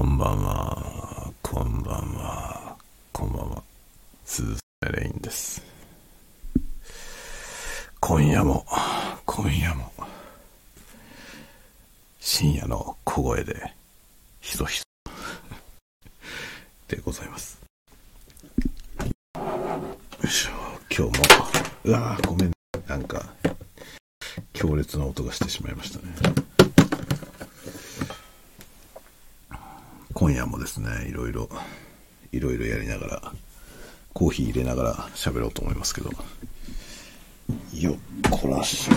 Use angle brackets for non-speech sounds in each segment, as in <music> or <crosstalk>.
こんばんは、こんばんは、こんばんは。鈴雨レインです。今夜も、今夜も、深夜の小声で、ひそひそ、でございます。よいしょ、今日も、うわーごめん、なんか、強烈な音がしてしまいましたね。今夜もですね、いろいろ、いろいろやりながら、コーヒー入れながら喋ろうと思いますけど、よっこらしい。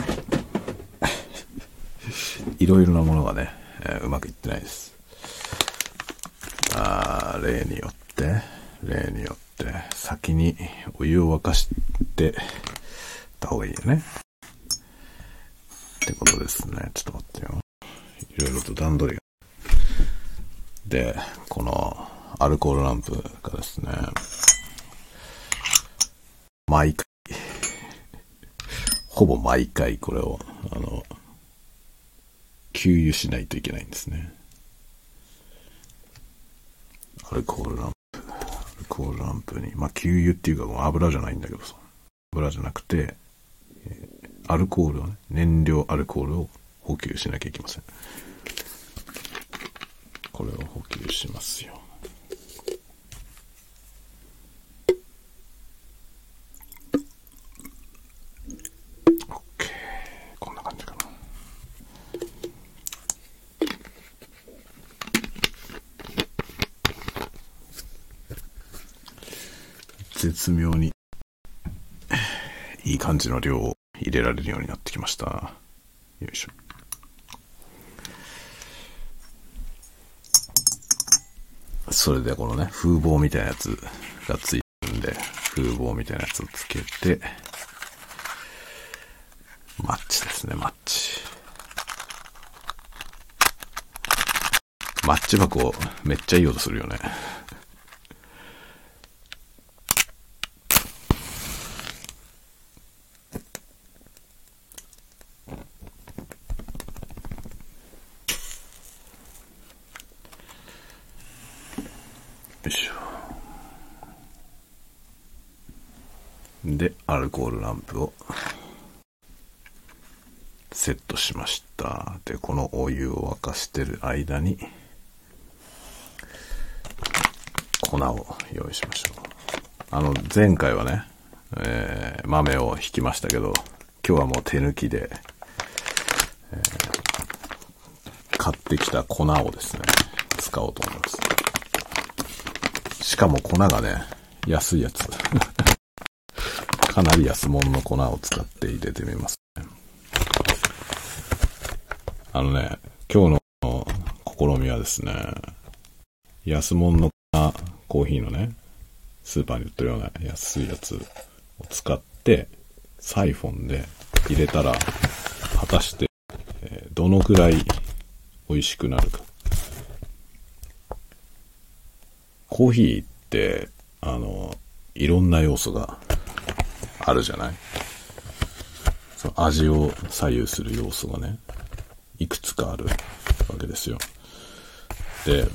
<laughs> いろいろなものがね、えーうまくいってないです。あー例によって、例によって、先にお湯を沸かしてた方がいいよね。ってことですね。ちょっと待ってよ。いろいろと段取りが。で、このアルコールランプがですね、毎回、<laughs> ほぼ毎回これを、あの、給油しないといけないんですね。アルコールランプ、アルコールランプに、まあ、給油っていうかもう油じゃないんだけどさ、油じゃなくて、アルコールをね、燃料アルコールを補給しなきゃいけません。これを補給しますよ。オッケー。こんな感じかな。絶妙にいい感じの量を入れられるようになってきました。よいしょ。それでこのね、風防みたいなやつがついてるんで、風防みたいなやつをつけて、マッチですね、マッチ。マッチ箱、めっちゃいい音するよね。よいしょ。で、アルコールランプをセットしました。で、このお湯を沸かしてる間に、粉を用意しましょう。あの、前回はね、えー豆を引きましたけど、今日はもう手抜きで、えー買ってきた粉をですね、使おうと思います。しかも粉がね、安いやつ。<laughs> かなり安物の粉を使って入れてみます、ね。あのね、今日の試みはですね、安物の粉、コーヒーのね、スーパーに売ってるような安いやつを使って、サイフォンで入れたら、果たして、えどのくらい美味しくなるか。コーヒーって、あの、いろんな要素があるじゃない？その味を左右する要素がね、いくつかあるわけですよ。で、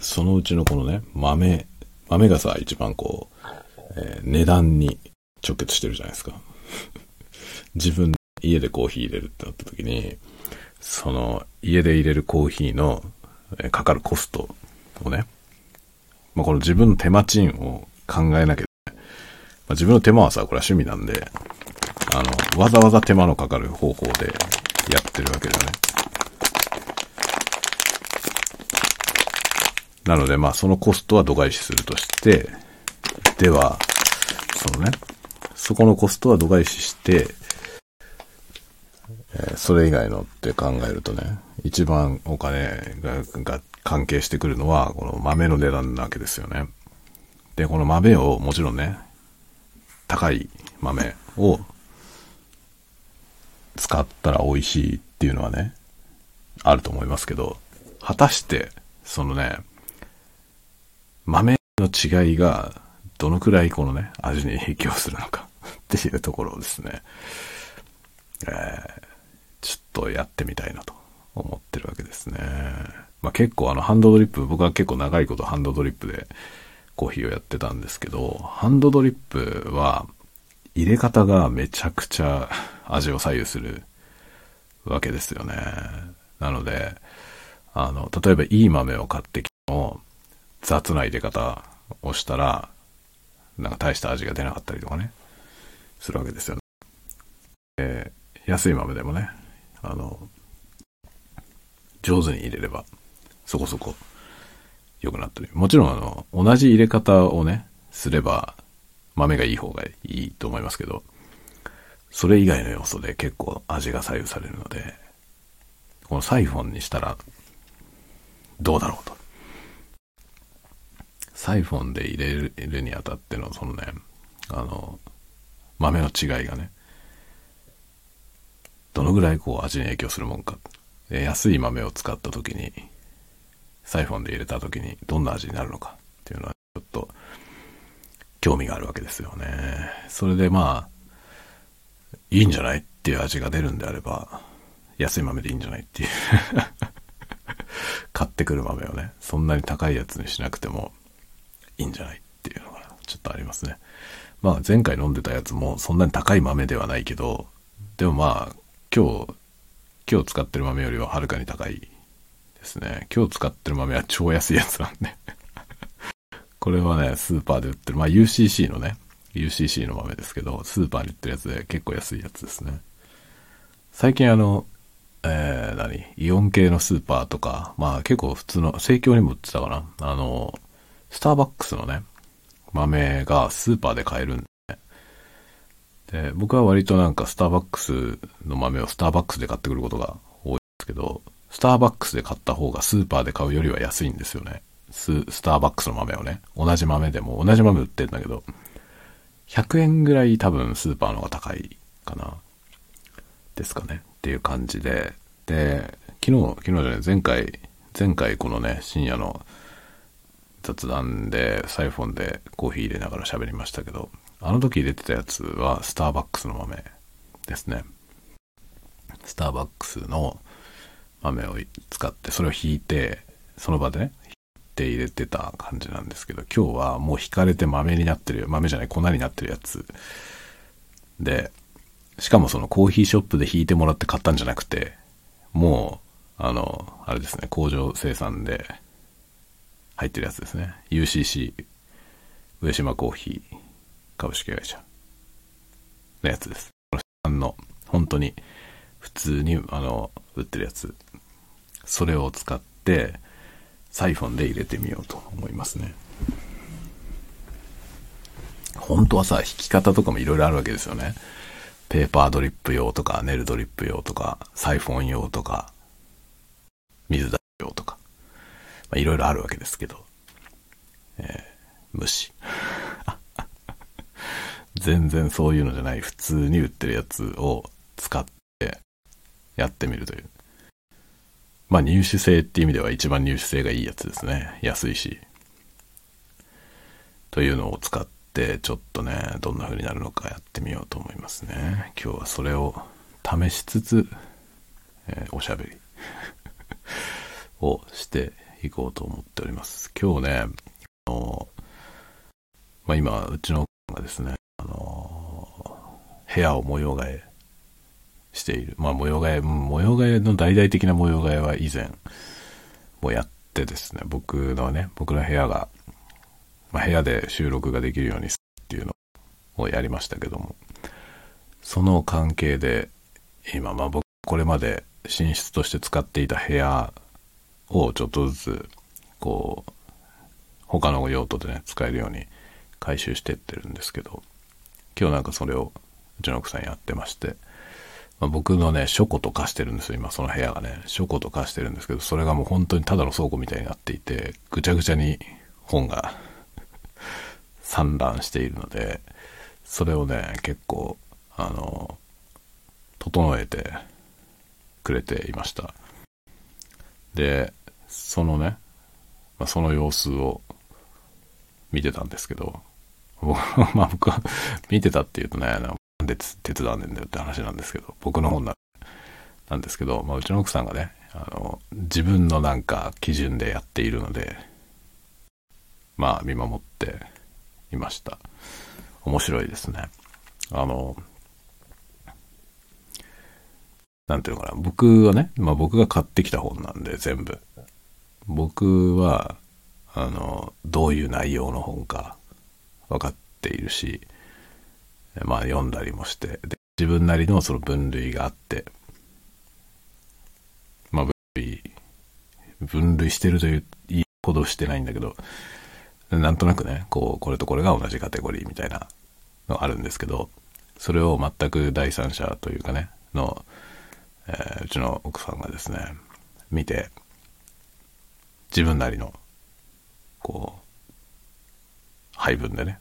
そのうちのこのね、豆、豆がさ、一番こう、えー値段に直結してるじゃないですか。<laughs> 自分、家でコーヒー入れるってなった時に、その、家で入れるコーヒーの、えーかかるコストをね、まあ、この自分の手間賃を考えなきゃ、あ、自分の手間はさ、これは趣味なんで、あの、わざわざ手間のかかる方法でやってるわけだね。なので、まあ、そのコストは度外視するとして、では、そのね、そこのコストは度外視して、えーそれ以外のって考えるとね、一番お金がが関係してくるのは、この豆の値段なわけですよね。で、この豆をもちろんね、高い豆を使ったら美味しいっていうのはね、あると思いますけど、果たして、そのね、豆の違いがどのくらいこのね、味に影響するのか <laughs> っていうところをですね、えーちょっとやってみたいなと思ってるわけですね。まあ、結構あのハンドドリップ、僕は結構長いことハンドドリップでコーヒーをやってたんですけど、ハンドドリップは入れ方がめちゃくちゃ味を左右するわけですよね。なので、あの、例えばいい豆を買ってきても雑な入れ方をしたら、なんか大した味が出なかったりとかね、するわけですよね。えー、安い豆でもね、あの、上手に入れれば、そこそこ良くなってる。もちろん、あの、同じ入れ方をね、すれば、豆がいい方がいいと思いますけど、それ以外の要素で結構味が左右されるので、このサイフォンにしたら、どうだろうと。サイフォンで入れるにあたっての、そのね、あの、豆の違いがね、どのぐらいこう味に影響するもんか。安い豆を使った時に、サイフォンで入れた時にどんな味になるのかっていうのはちょっと興味があるわけですよね。それでまあ、いいんじゃないっていう味が出るんであれば、安い豆でいいんじゃないっていう <laughs> 買ってくる豆をね、そんなに高いやつにしなくてもいいんじゃないっていうのがちょっとありますね。まあ前回飲んでたやつもそんなに高い豆ではないけど、でもまあ今日、今日使ってる豆よりははるかに高いですね。今日使ってる豆は超安いやつなんで <laughs> これはね、スーパーで売ってる、まあ UCC のね、UCC の豆ですけど、スーパーに売ってるやつで結構安いやつですね。最近あの、えー、何？イオン系のスーパーとか、まあ結構普通の、生協にも売ってたかな。あの、スターバックスのね、豆がスーパーで買えるんで、で、僕は割となんかスターバックスの豆をスターバックスで買ってくることが多いんですけど、スターバックスで買った方がスーパーで買うよりは安いんですよね。ススターバックスの豆をね。同じ豆でも、同じ豆売ってんだけど、100円ぐらい多分スーパーの方が高いかな。ですかね。っていう感じで。で、昨日、昨日じゃない、前回、前回このね、深夜の雑談で、サイフォンでコーヒー入れながら喋りましたけど、あの時入れてたやつはスターバックスの豆ですね。スターバックスの豆を使って、それを引いて、その場でね、引いて入れてた感じなんですけど、今日はもう引かれて豆になってる、豆じゃない、粉になってるやつで、しかもそのコーヒーショップで引いてもらって買ったんじゃなくて、もう、あの、あれですね、工場生産で入ってるやつですね。UCC、上島コーヒー株式会社のやつです。このの、本当に普通に、あの、売ってるやつ。それを使って、サイフォンで入れてみようと思いますね。本当はさ、弾き方とかもいろいろあるわけですよね。ペーパードリップ用とか、ネルドリップ用とか、サイフォン用とか、水出し用とか、まあ、いろいろあるわけですけど、えー、無視。<laughs> 全然そういうのじゃない普通に売ってるやつを使ってやってみるという。まあ入手性って意味では一番入手性がいいやつですね。安いし。というのを使ってちょっとね、どんな風になるのかやってみようと思いますね。今日はそれを試しつつ、えー、おしゃべり <laughs> をしていこうと思っております。今日ね、あのまあ、今、うちのがですね、あの部屋を模様替えしている。まあ模様替え、模様替えの大々的な模様替えは以前もやってですね、僕のね、僕の部屋が、まあ、部屋で収録ができるようにするっていうのをやりましたけども、その関係で、今、まあ僕、これまで寝室として使っていた部屋をちょっとずつ、こう、他の用途でね、使えるように回収してってるんですけど、今日なんかそれをうちの奥さんやってまして、まあ、僕のね、書庫と化してるんですよ、今その部屋がね。書庫と化してるんですけど、それがもう本当にただの倉庫みたいになっていて、ぐちゃぐちゃに本が <laughs> 散乱しているので、それをね、結構、あの、整えてくれていました。で、そのね、まあ、その様子を見てたんですけど、まあ僕は見てたっていうとね、で手伝わねえんだよって話なんですけど、僕の本なんですけど、まあうちの奥さんがね、あの、自分のなんか基準でやっているので、まあ見守っていました。面白いですね。あの、なんていうのかな。僕はね、まあ僕が買ってきた本なんで全部。僕は、あの、どういう内容の本か分かっているし、まあ読んだりもして、で自分なりのその分類があって、まあ分類、分類してるといういいほどしてないんだけど、なんとなくね、こう、これとこれが同じカテゴリーみたいなのあるんですけど、それを全く第三者というかね、の、えー、うちの奥さんがですね、見て、自分なりの、こう、配分でね、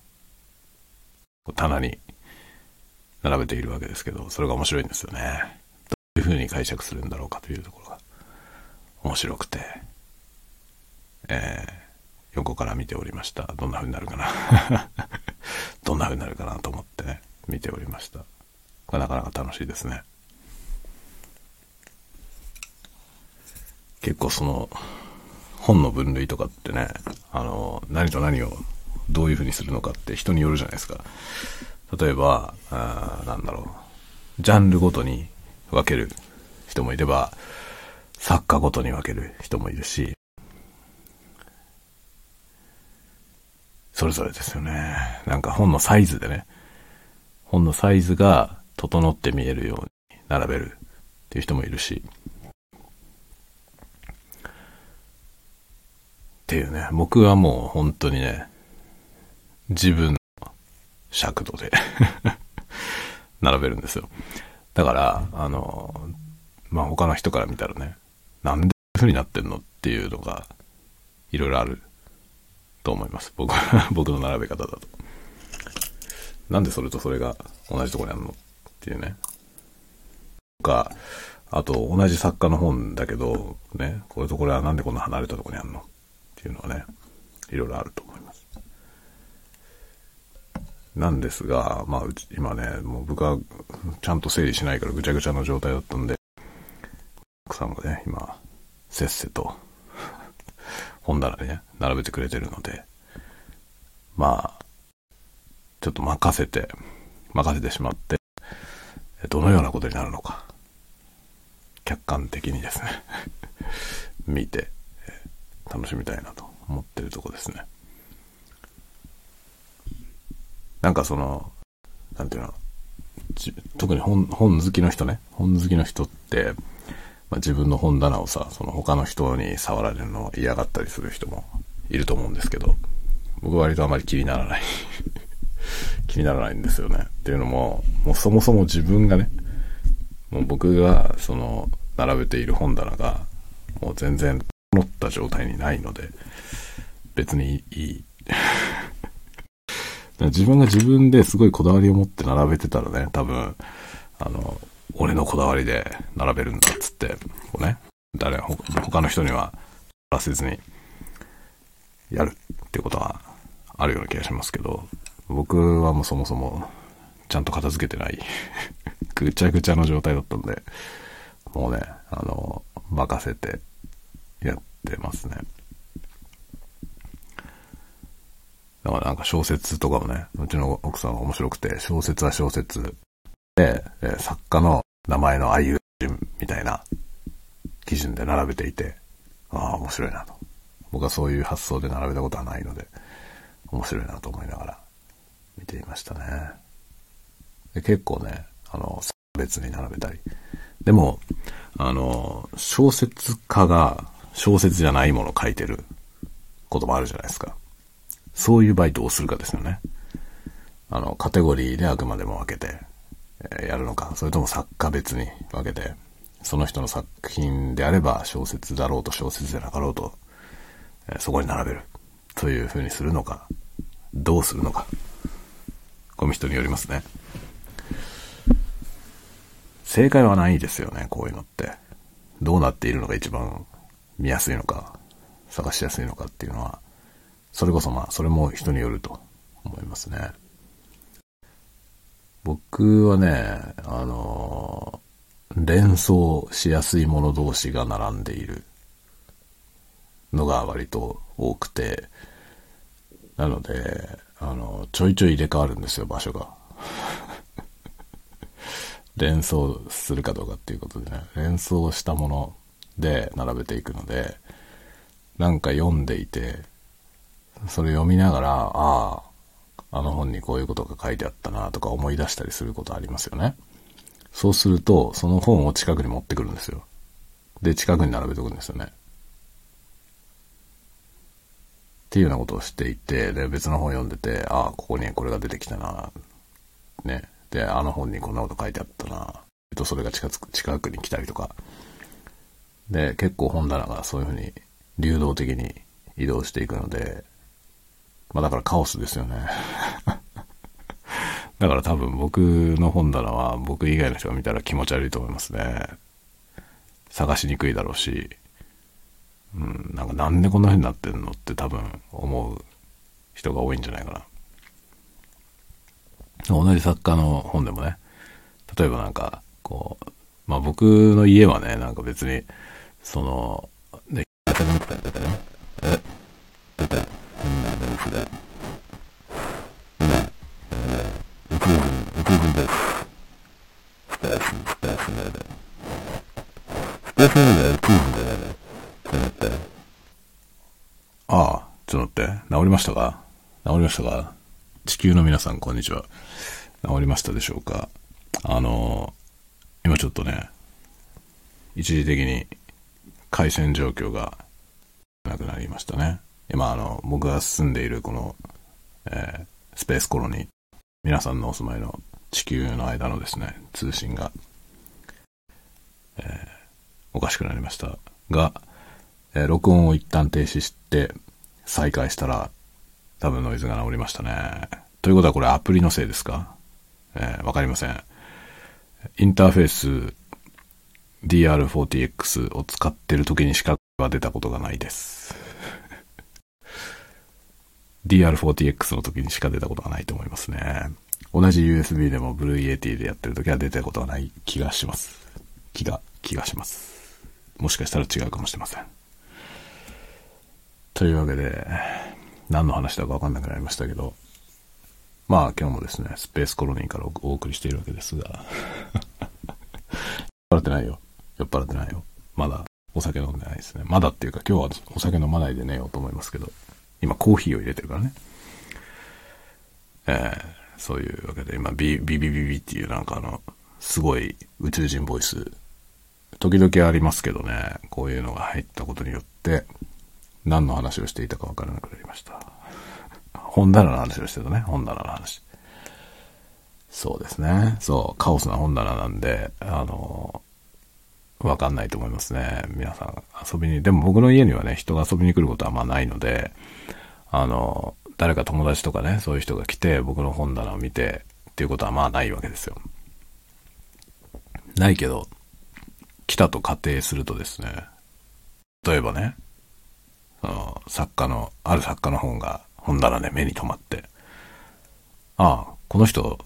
棚に並べているわけですけど、それが面白いんですよね。どういうふうに解釈するんだろうかというところが面白くて、えー、横から見ておりました。どんな風になるかな <laughs> どんな風になるかなと思ってね、見ておりました。これなかなか楽しいですね。結構その、本の分類とかってね、あの、何と何をどういう風にするのかって人によるじゃないですか。例えば、あなんだろう、ジャンルごとに分ける人もいれば、作家ごとに分ける人もいるし、それぞれですよね。なんか本のサイズでね、本のサイズが整って見えるように並べるっていう人もいるし、っていうね、僕はもう本当にね、自分尺度で <laughs> 並べるんですよ。だから、あの、まあ、他の人から見たらね、なんでこういう風になってんのっていうのが、いろいろあると思います。僕、<laughs> 僕の並べ方だと。なんでそれとそれが同じとこにあるのっていうね。とか、あと同じ作家の本だけど、ね、これとこれはなんでこんな離れたとこにあるのっていうのはね、いろいろあると思います。なんですが、まあ、今ね、もう僕はちゃんと整理しないからぐちゃぐちゃの状態だったんで、奥さんがね、今、せっせと本棚にね、並べてくれてるので、まあ、ちょっと任せて、任せてしまって、どのようなことになるのか、客観的にですね見て、楽しみたいなと思ってるとこですね。なんかその、なんていうの、特に本本好きの人ね、本好きの人って、まあ、自分の本棚をさ、その他の人に触られるのを嫌がったりする人もいると思うんですけど、僕は割とあまり気にならない <laughs> 気にならないんですよね。っていうのも、もうそもそも自分がね、もう僕がその並べている本棚が、もう全然整った状態にないので、別にいい。<laughs> 自分が自分ですごいこだわりを持って並べてたらね、多分、あの、俺のこだわりで並べるんだっつって、こうね、誰、他の人にはらせずにやるってことはあるような気がしますけど、僕はもうそもそもちゃんと片付けてない <laughs> ぐちゃぐちゃの状態だったんで、もうね、あの、任せてやってますね。だからなんか小説とかもね、うちの奥さんは面白くて、小説は小説で、作家の名前のあいう順みたいな基準で並べていて、ああ、面白いなと。僕はそういう発想で並べたことはないので、面白いなと思いながら見ていましたね。で結構ね、あの、別に並べたり。でも、あの、小説家が小説じゃないものを書いてることもあるじゃないですか。そういう場合どうするかですよね。あの、カテゴリーであくまでも分けて、えやるのか、それとも作家別に分けて、その人の作品であれば小説だろうと小説でなかろうと、えそこに並べる。という風にするのか、どうするのか。この人によりますね。正解はないですよね、こういうのって。どうなっているのが一番見やすいのか、探しやすいのかっていうのは、それこそまあ、それも人によると思いますね。僕はね、あの、連想しやすいもの同士が並んでいるのが割と多くて、なので、あの、ちょいちょい入れ替わるんですよ、場所が。<laughs> 連想するかどうかっていうことでね、連想したもので並べていくので、なんか読んでいて、それ読みながら、ああ、あの本にこういうことが書いてあったなとか思い出したりすることありますよね。そうすると、その本を近くに持ってくるんですよ。で、近くに並べておくんですよね。っていうようなことをしていて、で、別の本読んでて、ああ、ここにこれが出てきたな。ね。で、あの本にこんなこと書いてあったな。えっと、それが近く、近くに来たりとか。で、結構本棚がそういうふうに流動的に移動していくので、まあだからカオスですよね。<laughs> だから多分僕の本棚は僕以外の人が見たら気持ち悪いと思いますね。探しにくいだろうし、うん、なんかなんでこんな風になってんのって多分思う人が多いんじゃないかな。同じ作家の本でもね、例えばなんか、こう、まあ僕の家はね、なんか別に、その、ね <laughs> で、ああ、ちょっと待って。治りましたか？治りましたか？地球の皆さん、こんにちは。治りましたでしょうか？あの、今ちょっとね、一時的に回線状況がなくなりましたね。今、あの、僕が住んでいるこの、えー、スペースコロニー、皆さんのお住まいの地球の間のですね、通信が、えー、おかしくなりましたが、えー、録音を一旦停止して再開したら多分ノイズが治りましたね。ということはこれアプリのせいですか？えー、わかりません。インターフェース DR40X を使ってる時にしかは出たことがないです。DR40X の時にしか出たことがないと思いますね。同じ USB でも BlueYeti でやってる時は出たことがない気がします。気が、気がします。もしかしたら違うかもしれません。というわけで、何の話だかわかんなくなりましたけど、まあ今日もですね、スペースコロニーからお送りしているわけですが、<laughs> 酔っ払ってないよ。酔っ払ってないよ。まだお酒飲んでないですね。まだっていうか今日はお酒飲まないで寝ようと思いますけど、今コーヒーを入れてるからね。えー、そういうわけで今ビビビビビっていうなんかあの、すごい宇宙人ボイス、時々ありますけどね、こういうのが入ったことによって、何の話をしていたかわからなくなりました。本棚の話をしてたね、本棚の話。そうですね。そう、カオスな本棚なんで、あの、わかんないと思いますね。皆さん遊びに。でも僕の家にはね、人が遊びに来ることはまあないので、あの、誰か友達とかね、そういう人が来て僕の本棚を見てっていうことはまあないわけですよ。ないけど、来たと仮定するとですね、例えばね、その作家の、ある作家の本が本棚で目に留まって、ああ、この人、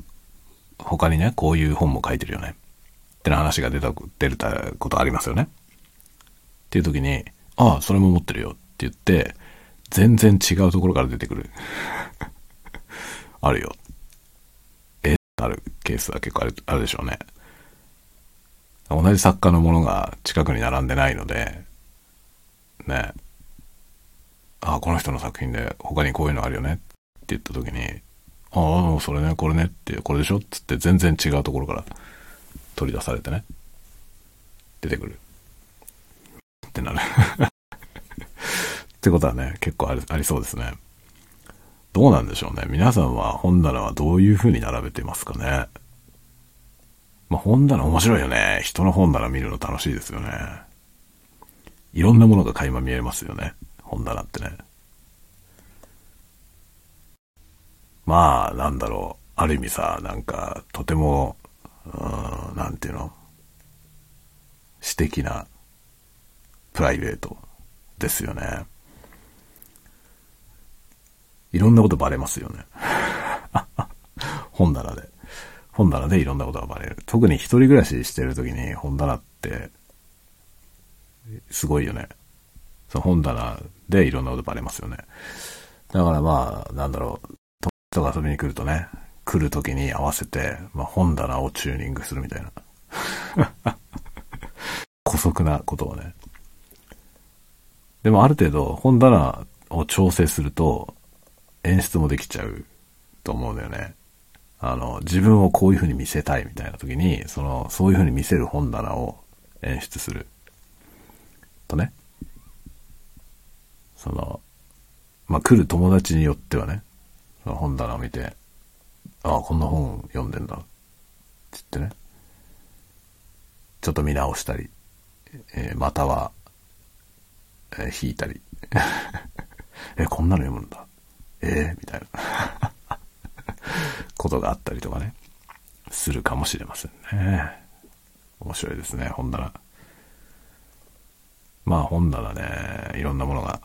他にね、こういう本も書いてるよね。ってな話が出た、出るたことありますよね。っていう時に、ああ、それも持ってるよって言って、全然違うところから出てくる。<laughs> あるよ。え、あるケースは結構ある、あるでしょうね。同じ作家のものが近くに並んでないので、ね、あ、この人の作品で他にこういうのあるよねって言った時に、ああ、それね、これねって、これでしょっつって全然違うところから取り出されてね、出てくる。ってなるってことはね、結構ありありそうですね。どうなんでしょうね。皆さんは本棚はどういう風に並べてますかね。まあ、本棚面白いよね。人の本棚見るの楽しいですよね。いろんなものが垣間見えますよね。本棚ってね。まあ、なんだろう。ある意味さ、なんか、とてもうん、なんていうの？私的なプライベートですよね。いろんなことバレますよね。<laughs> 本棚で。本棚でいろんなことがバレる。特に一人暮らししてる時に本棚って、すごいよね。その本棚でいろんなことバレますよね。だからまあ、なんだろう、人が遊びに来るとね、来る時に合わせて、まあ、本棚をチューニングするみたいな。<laughs> 古速なことをね。でもある程度本棚を調整すると演出もできちゃうと思うんだよね。あの、自分をこういう風に見せたいみたいな時に、その、そういう風に見せる本棚を演出する。とね。その、まあ、来る友達によってはね、その本棚を見て、ああ、こんな本読んでんだ。つってね。ちょっと見直したり、えー、または、えー、引いたり。<laughs> え、こんなの読むんだ。えー、みたいな <laughs> ことがあったりとかね、するかもしれませんね。面白いですね、本棚。まあ本棚ね、いろんなものが。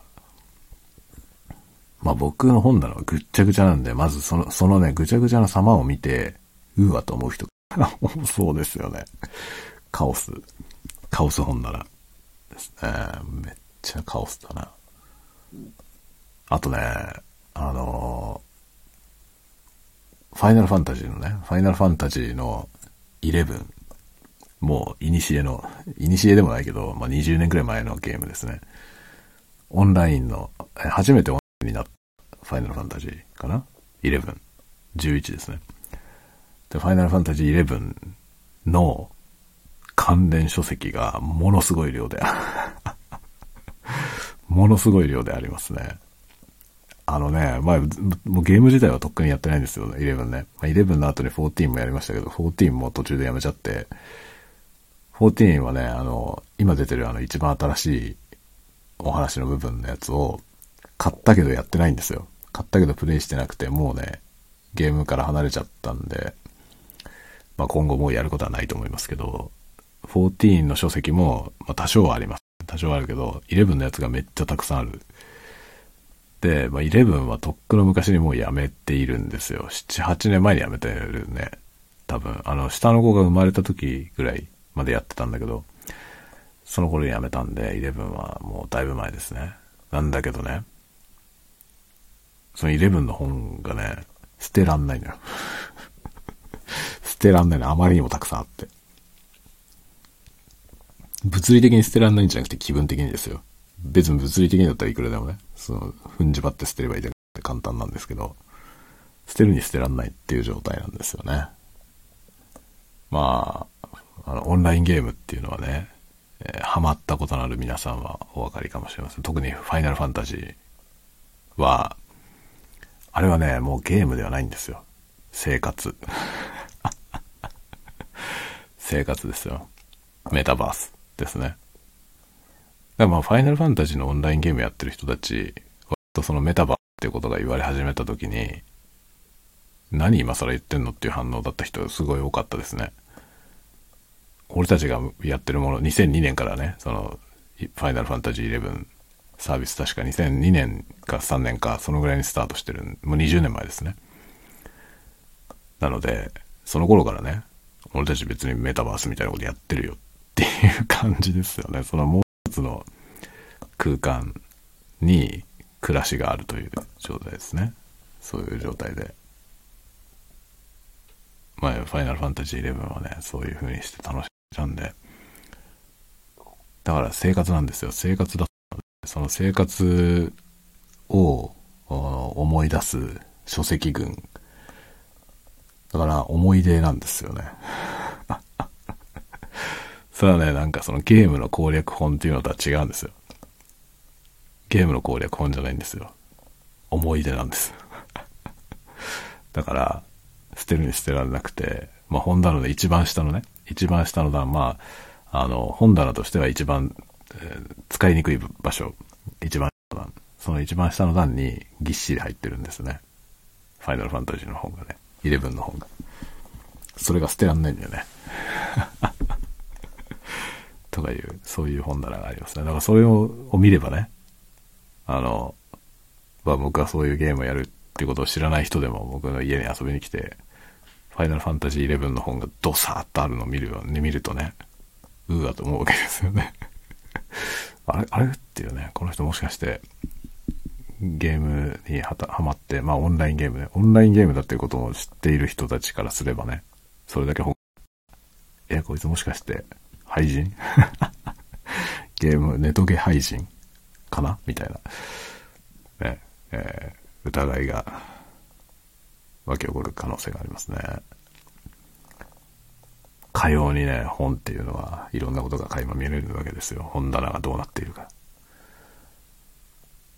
まあ僕の本棚はぐっちゃぐちゃなんで、まずその、そのね、ぐちゃぐちゃな様を見て、うわと思う人、<laughs> そうですよね。カオス。カオス本棚ですね。めっちゃカオスだな。あとね、あのファイナルファンタジーのね、ファイナルファンタジーの11、もう、いにしえの、いにしえでもないけど、まあ、20年くらい前のゲームですね。オンラインの、初めてオンラインになファイナルファンタジーかな ?11。11ですね。で、ファイナルファンタジー11の関連書籍がものすごい量で <laughs> ものすごい量でありますね。あのね、まあ、もうゲーム自体はとっくにやってないんですよ、11ね。まあ、11の後に14もやりましたけど、14も途中でやめちゃって、14はね、あの、今出てるあの一番新しいお話の部分のやつを買ったけどやってないんですよ。買ったけどプレイしてなくて、もうね、ゲームから離れちゃったんで、まあ、今後もうやることはないと思いますけど、14の書籍も、まあ、多少はあります。多少はあるけど、11のやつがめっちゃたくさんある。で、まあ、11はとっくの昔にもうやめているんですよ。7、8年前にやめてるね。多分、あの、下の子が生まれた時ぐらいまでやってたんだけど、その頃にやめたんで、11はもうだいぶ前ですね。なんだけどね、その11の本がね、捨てらんないのよ。捨てらんないのあまりにもたくさんあって。物理的に捨てらんないんじゃなくて気分的にですよ。別に物理的にだったらいくらでもね、その、踏んじばって捨てればいいだけって簡単なんですけど、捨てるに捨てらんないっていう状態なんですよね。まあ、あの、オンラインゲームっていうのはね、えー、ハマったことのある皆さんはお分かりかもしれません。特にファイナルファンタジーは、あれはね、もうゲームではないんですよ。生活。<laughs> 生活ですよ。メタバースですね。だからまあ、ファイナルファンタジーのオンラインゲームやってる人たち、割とそのメタバースっていうことが言われ始めた時に、何今更言ってんのっていう反応だった人すごい多かったですね。俺たちがやってるもの、2002年からね、その、ファイナルファンタジー11サービス確か2002年か3年か、そのぐらいにスタートしてる、もう20年前ですね。なので、その頃からね、俺たち別にメタバースみたいなことやってるよっていう感じですよね。そのもう一つの空間に暮らしがあるという状態ですね。そういう状態で。まあ、ファイナルファンタジー11はね、そういう風にして楽しんで。だから生活なんですよ。生活だ。その生活を思い出す書籍群。だから思い出なんですよね。<laughs> それはね、なんかそのゲームの攻略本っていうのとは違うんですよ。ゲームの攻略本じゃないんですよ。思い出なんです。<laughs> だから、捨てるに捨てられなくて、まあ本棚の一番下のね、一番下の段、まあ、あの、本棚としては一番、え、使いにくい場所、一番下の段。その一番下の段にぎっしり入ってるんですね。ファイナルファンタジーの本がね。11の本が。それが捨てらんないんだよね。<laughs> とかいう、そういう本棚がありますね。だからそれを見ればね、あの、まあ僕はそういうゲームをやるってことを知らない人でも僕の家に遊びに来て、ファイナルファンタジー11の本がドサーッとあるのを見るよ、ね、見るとね、うーわと思うわけですよねあれ、あれっていうね、この人もしかして、ゲームにはまって、まあオンラインゲームね、オンラインゲームだっていうことを知っている人たちからすればね、それだけほ、え、こいつもしかして、廃人？<laughs> ゲーム、ネトゲ廃人かな？みたいな、ね、えー、疑いが湧き起こる可能性がありますね。かようにね、本っていうのはいろんなことが垣間見れるわけですよ。本棚がどうなっているか。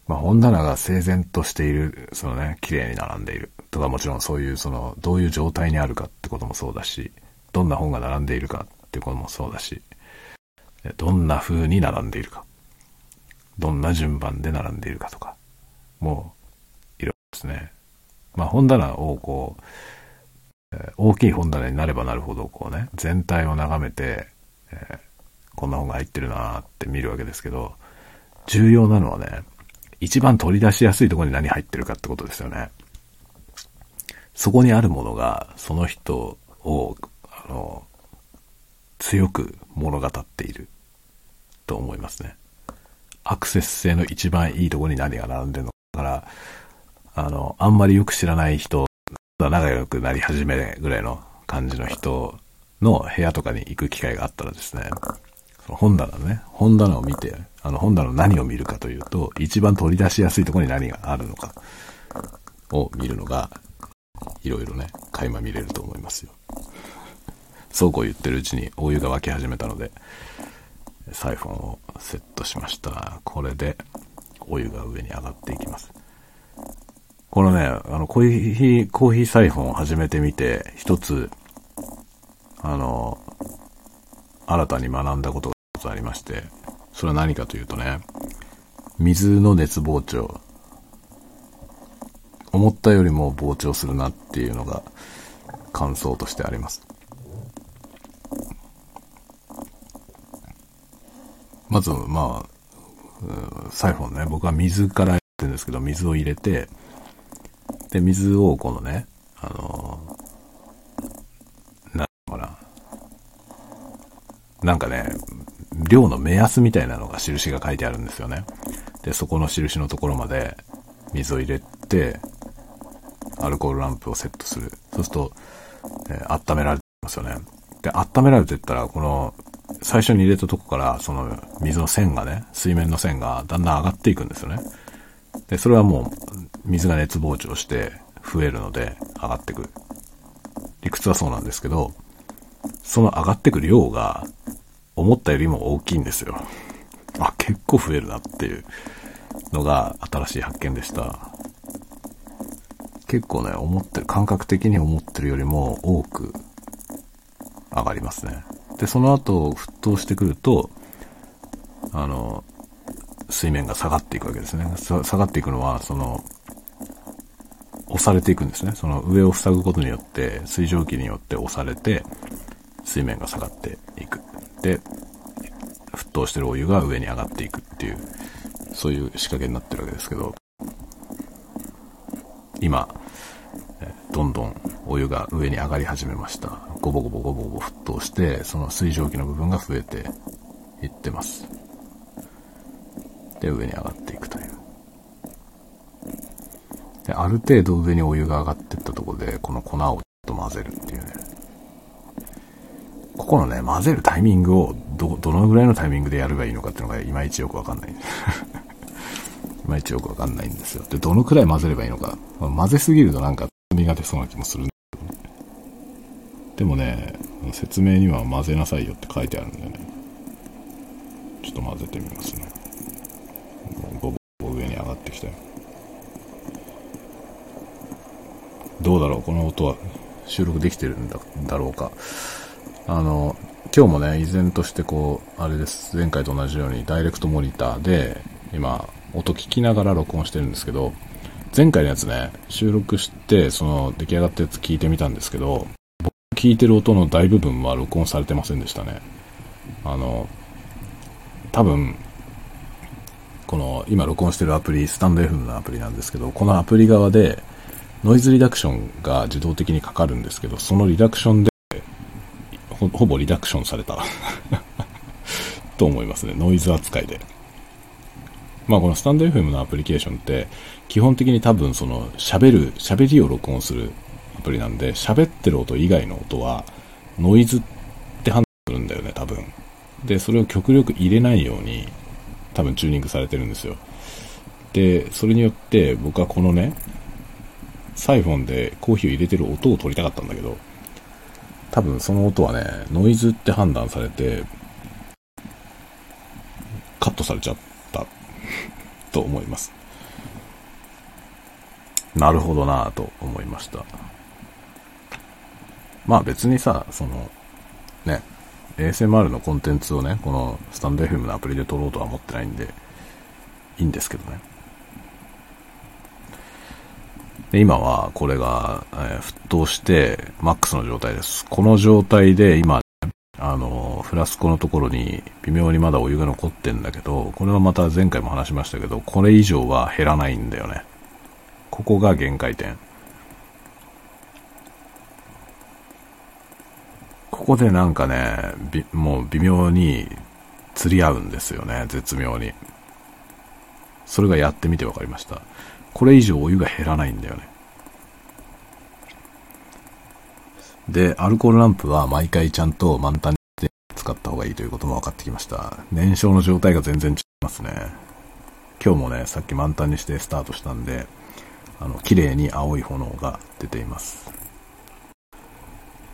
まあ、本棚が整然としている、そのね、綺麗に並んでいる。とかもちろんそういう、その、どういう状態にあるかってこともそうだし、どんな本が並んでいるかってこともそうだし、どんな風に並んでいるか。どんな順番で並んでいるかとか。もう、いろいろですね。まあ、本棚をこう、大きい本棚になればなるほど、こうね、全体を眺めて、えー、こんな本が入ってるなって見るわけですけど、重要なのはね、一番取り出しやすいところに何入ってるかってことですよね。そこにあるものが、その人を、あの、強く物語っていると思いますね。アクセス性の一番いいとこに何が並んでるのかから、あの、あんまりよく知らない人仲良くなり始めぐらいの感じの人の部屋とかに行く機会があったらですね、その本棚ね、本棚を見て、あの本棚の何を見るかというと、一番取り出しやすいところに何があるのかを見るのが、いろいろね、垣間見れると思いますよ。そうこう言ってるうちにお湯が沸き始めたので、サイフォンをセットしました。これでお湯が上に上がっていきます。このね、あの、コーヒー、コーヒーサイフォンを始めてみて、一つ、あの、新たに学んだことが一つありまして、それは何かというとね、水の熱膨張。思ったよりも膨張するなっていうのが感想としてあります。まず、まあ、サイフォンね、僕は水からやってるんですけど、水を入れて、で、水をこのね、あのー、なんかな。なんかね、量の目安みたいなのが印が書いてあるんですよね。で、そこの印のところまで水を入れて、アルコールランプをセットする。そうすると、えー、温められてますよね。で、温められてったら、この、最初に入れたとこから、その水の線がね、水面の線がだんだん上がっていくんですよね。で、それはもう、水が熱膨張して増えるので上がってくる。理屈はそうなんですけど、その上がってくる量が思ったよりも大きいんですよ。あ、結構増えるなっていうのが新しい発見でした。結構ね、思ってる、感覚的に思ってるよりも多く上がりますね。で、その後沸騰してくると、あの、水面が下がっていくわけですね。下がっていくのは、その、押されていくんですね。その上を塞ぐことによって、水蒸気によって押されて、水面が下がっていく。で、沸騰してるお湯が上に上がっていくっていう、そういう仕掛けになってるわけですけど、今、どんどんお湯が上に上がり始めました。ゴボゴボゴボゴボ沸騰して、その水蒸気の部分が増えていってます。で、上に上がっていくという。で、ある程度上にお湯が上がってったとこで、この粉をちょっと混ぜるっていうね。ここのね、混ぜるタイミングをど、どのぐらいのタイミングでやればいいのかっていうのがいまいちよくわかんない。<laughs> いまいちよくわかんないんですよ。で、どのくらい混ぜればいいのか。混ぜすぎるとなんか、身が出そうな気もするんだけどね。でもね、説明には混ぜなさいよって書いてあるんでね。ちょっと混ぜてみますね。ボボ上に上がってきたよ。どうだろうこの音は収録できてるんだだろうか。あの、今日もね、依然としてこう、あれです。前回と同じようにダイレクトモニターで、今、音聞きながら録音してるんですけど、前回のやつね、収録して、その出来上がったやつ聞いてみたんですけど、僕聞いてる音の大部分は録音されてませんでしたね。あの、多分、この今録音してるアプリ、スタンド F のアプリなんですけど、このアプリ側で、ノイズリダクションが自動的にかかるんですけど、そのリダクションで、ほほぼリダクションされた <laughs> と思いますね。ノイズ扱いで。まあこのスタンド FM のアプリケーションって基本的に多分その喋る、喋りを録音するアプリなんで喋ってる音以外の音はノイズって判断するんだよね多分。で、それを極力入れないように多分チューニングされてるんですよ。で、それによって僕はこのね、サイフォンでコーヒーを入れてる音を取りたかったんだけど、多分その音はね、ノイズって判断されて、カットされちゃったと思います。なるほどなぁと思いました。まあ別にさ、その、ね、ASMR のコンテンツをね、このスタンド FM のアプリで撮ろうとは思ってないんで、いいんですけどね。で今はこれが、えー、沸騰してマックスの状態です。この状態で今、あの、フラスコのところに微妙にまだお湯が残ってんだけど、これはまた前回も話しましたけど、これ以上は減らないんだよね。ここが限界点。ここでなんかね、もう微妙に釣り合うんですよね、絶妙に。それがやってみて分かりました。これ以上お湯が減らないんだよね。で、アルコールランプは毎回ちゃんと満タンで使った方がいいということも分かってきました。燃焼の状態が全然違いますね。今日もね、さっき満タンにしてスタートしたんで、あの、綺麗に青い炎が出ています。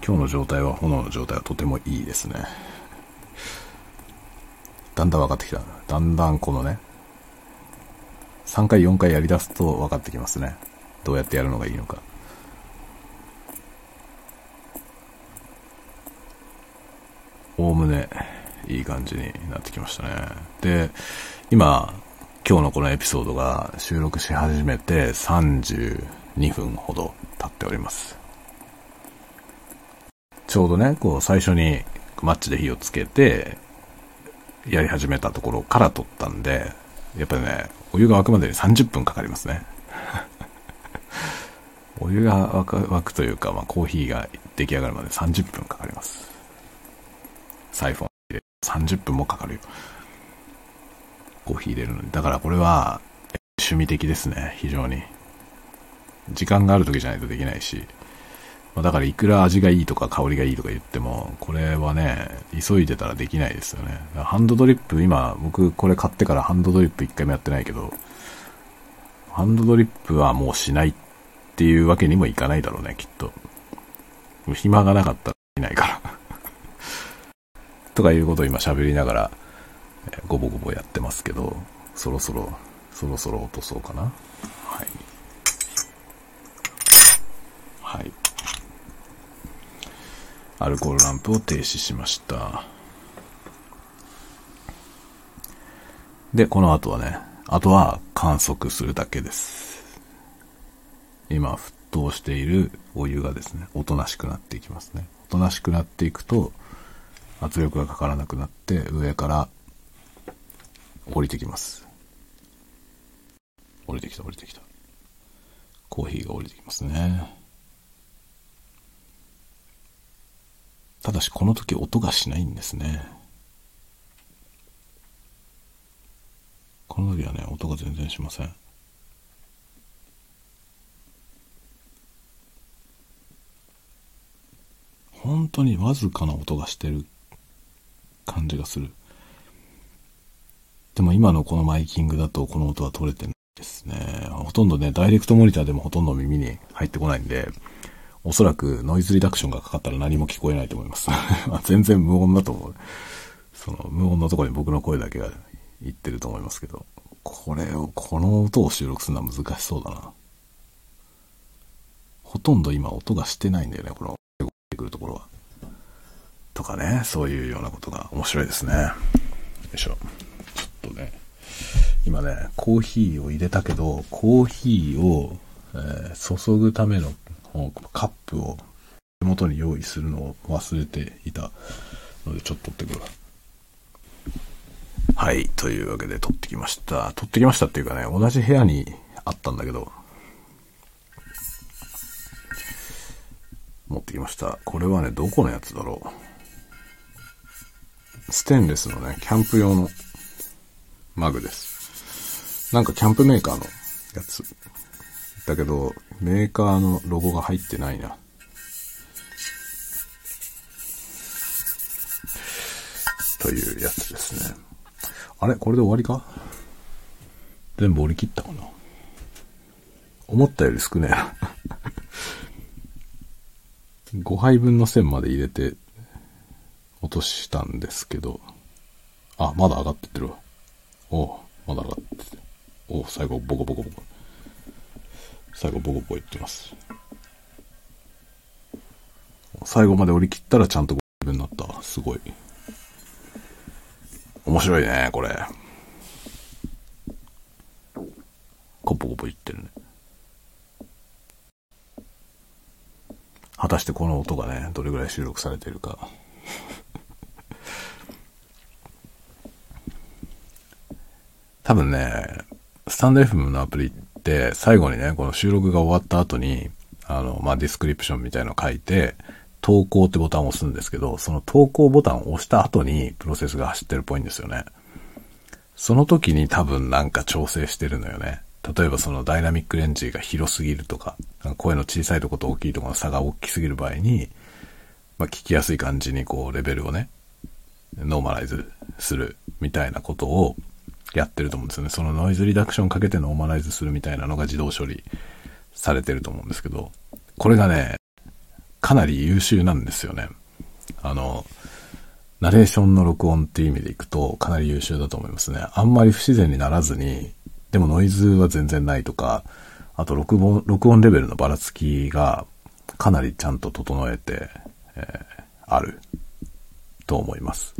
今日の状態は、炎の状態はとてもいいですね。だんだん分かってきた。だんだんこのね、3回4回やり出すと分かってきますね。どうやってやるのがいいのか。おおむねいい感じになってきましたね。で、今、今日のこのエピソードが収録し始めて32分ほど経っております。ちょうどね、こう最初にマッチで火をつけてやり始めたところから撮ったんで、やっぱりね、お湯が沸くまでに30分かかりますね。<laughs> お湯が沸くというか、まあ、コーヒーが出来上がるまで30分かかります。サイフォンで30分もかかるよ。コーヒー入れるのに。だからこれは、趣味的ですね、非常に。時間がある時じゃないとできないし。まあ、だからいくら味がいいとか香りがいいとか言っても、これはね、急いでたらできないですよね。ハンドドリップ、今、僕これ買ってからハンドドリップ一回もやってないけど、ハンドドリップはもうしないっていうわけにもいかないだろうね、きっと。暇がなかったらいないから <laughs> とかいうことを今喋りながら、ごぼごぼやってますけど、そろそろ、そろそろ落とそうかな。はい。はい。アルコールランプを停止しました。で、この後はね、あとは観測するだけです。今、沸騰しているお湯がですね、おとなしくなっていきますね。おとなしくなっていくと、圧力がかからなくなって、上から降りてきます。降りてきた、降りてきた。コーヒーが降りてきますね。ただしこの時音がしないんですね。この時はね、音が全然しません。本当にわずかな音がしてる感じがする。でも今のこのマイキングだとこの音は取れてないですね。ほとんどね、ダイレクトモニターでもほとんど耳に入ってこないんで、おそらくノイズリダクションがかかったら何も聞こえないと思います。<laughs> 全然無音だと思う。その無音のところに僕の声だけが言ってると思いますけど、これを、この音を収録するのは難しそうだな。ほとんど今音がしてないんだよね、この、てくるところは。とかね、そういうようなことが面白いですね。よいしょ。ちょっとね、今ね、コーヒーを入れたけど、コーヒーを、えー、注ぐためのカップを手元に用意するのを忘れていたのでちょっと取ってくるはい。というわけで撮ってきました。撮ってきましたっていうかね、同じ部屋にあったんだけど、持ってきました。これはね、どこのやつだろう。ステンレスのね、キャンプ用のマグです。なんかキャンプメーカーのやつ。だけど、メーカーのロゴが入ってないな。というやつですね。あれ？これで終わりか？全部折り切ったかな？思ったより少ねえな。<laughs> 5杯分の線まで入れて落としたんですけど、あ、まだ上がってってるわ。おうまだ上がってて。お最後ボコボコボコ。最後ボコボコいってます。最後まで折り切ったらちゃんと5杯分になった。すごい。面白いね、これ。コポコポ言ってるね。果たしてこの音がね、どれぐらい収録されてるか。多分ね、スタンド FM のアプリって最後にね、この収録が終わった後に、あの、まあ、ディスクリプションみたいのを書いて、投稿ってボタンを押すんですけど、その投稿ボタンを押した後にプロセスが走ってるっぽいんですよね。その時に多分なんか調整してるのよね。例えばそのダイナミックレンジが広すぎるとか、声の小さいとこと大きいとこの差が大きすぎる場合に、まあ、聞きやすい感じにこうレベルをね、ノーマライズするみたいなことをやってると思うんですよね。そのノイズリダクションかけてノーマライズするみたいなのが自動処理されてると思うんですけど、これがね、かなり優秀なんですよね。あの、ナレーションの録音っていう意味でいくとかなり優秀だと思いますね。あんまり不自然にならずに、でもノイズは全然ないとか、あと録音、録音レベルのばらつきがかなりちゃんと整えて、えー、あると思います。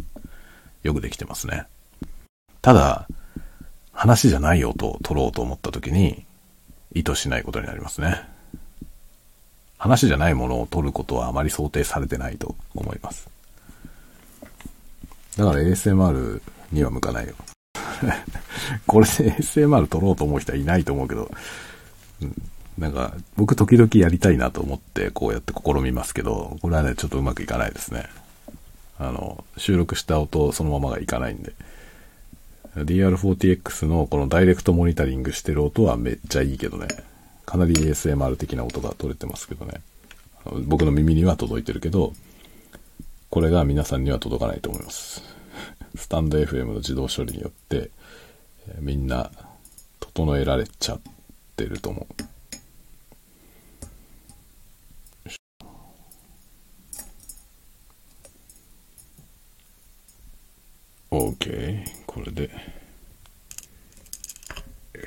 よくできてますね。ただ、話じゃない音を取ろうと思った時に、意図しないことになりますね。話じゃないものを取ることはあまり想定されてないと思います。だから ASMR には向かないよ。<laughs> これで ASMR 撮ろうと思う人はいないと思うけど、うん、なんか、僕時々やりたいなと思ってこうやって試みますけど、これはね、ちょっとうまくいかないですね。あの、収録した音そのままがいかないんで。DR40X のこのダイレクトモニタリングしてる音はめっちゃいいけどね。かなり ASMR 的な音が取れてますけどね。僕の耳には届いてるけど、これが皆さんには届かないと思います。<laughs> スタンド FM の自動処理によって、みんな整えられちゃってると思う。OK。これで。よ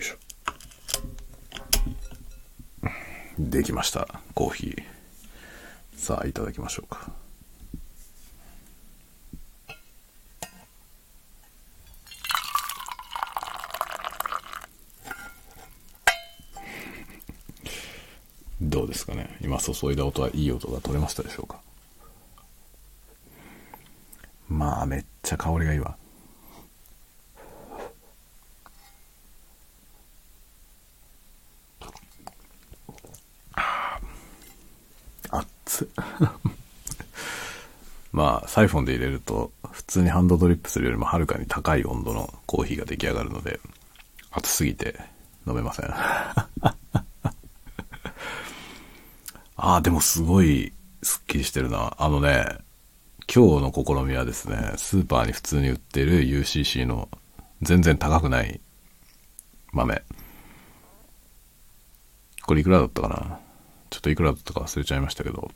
いしょ。できました。コーヒー。さあ、いただきましょうか。どうですかね今注いだ音はいい音が取れましたでしょうかまあめっちゃ香りがいいわ熱っ <laughs> まあサイフォンで入れると普通にハンドドリップするよりもはるかに高い温度のコーヒーが出来上がるので熱すぎて飲めません <laughs> ああ、でもすごいスッキリしてるな。あのね、今日の試みはですね、スーパーに普通に売ってる UCC の全然高くない豆。これいくらだったかな？ちょっといくらだったか忘れちゃいましたけど。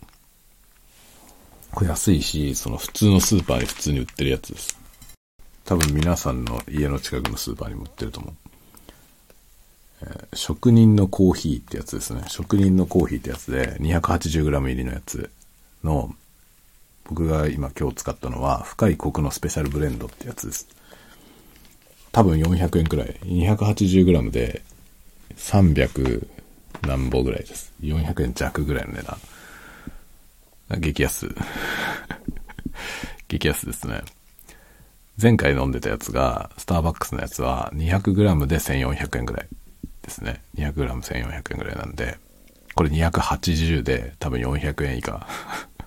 これ安いし、その普通のスーパーに普通に売ってるやつです。多分皆さんの家の近くのスーパーにも売ってると思う。え職人のコーヒーってやつですね。職人のコーヒーってやつで 280g 入りのやつの僕が今今日使ったのは深いコクのスペシャルブレンドってやつです。多分400円くらい。280g で300何本ぐらいです。400円弱ぐらいの値段。激安。激安ですね。前回飲んでたやつが、スターバックスのやつは 200g で1400円ぐらい。ですね。200g1400 円ぐらいなんで、これ280で多分400円以下。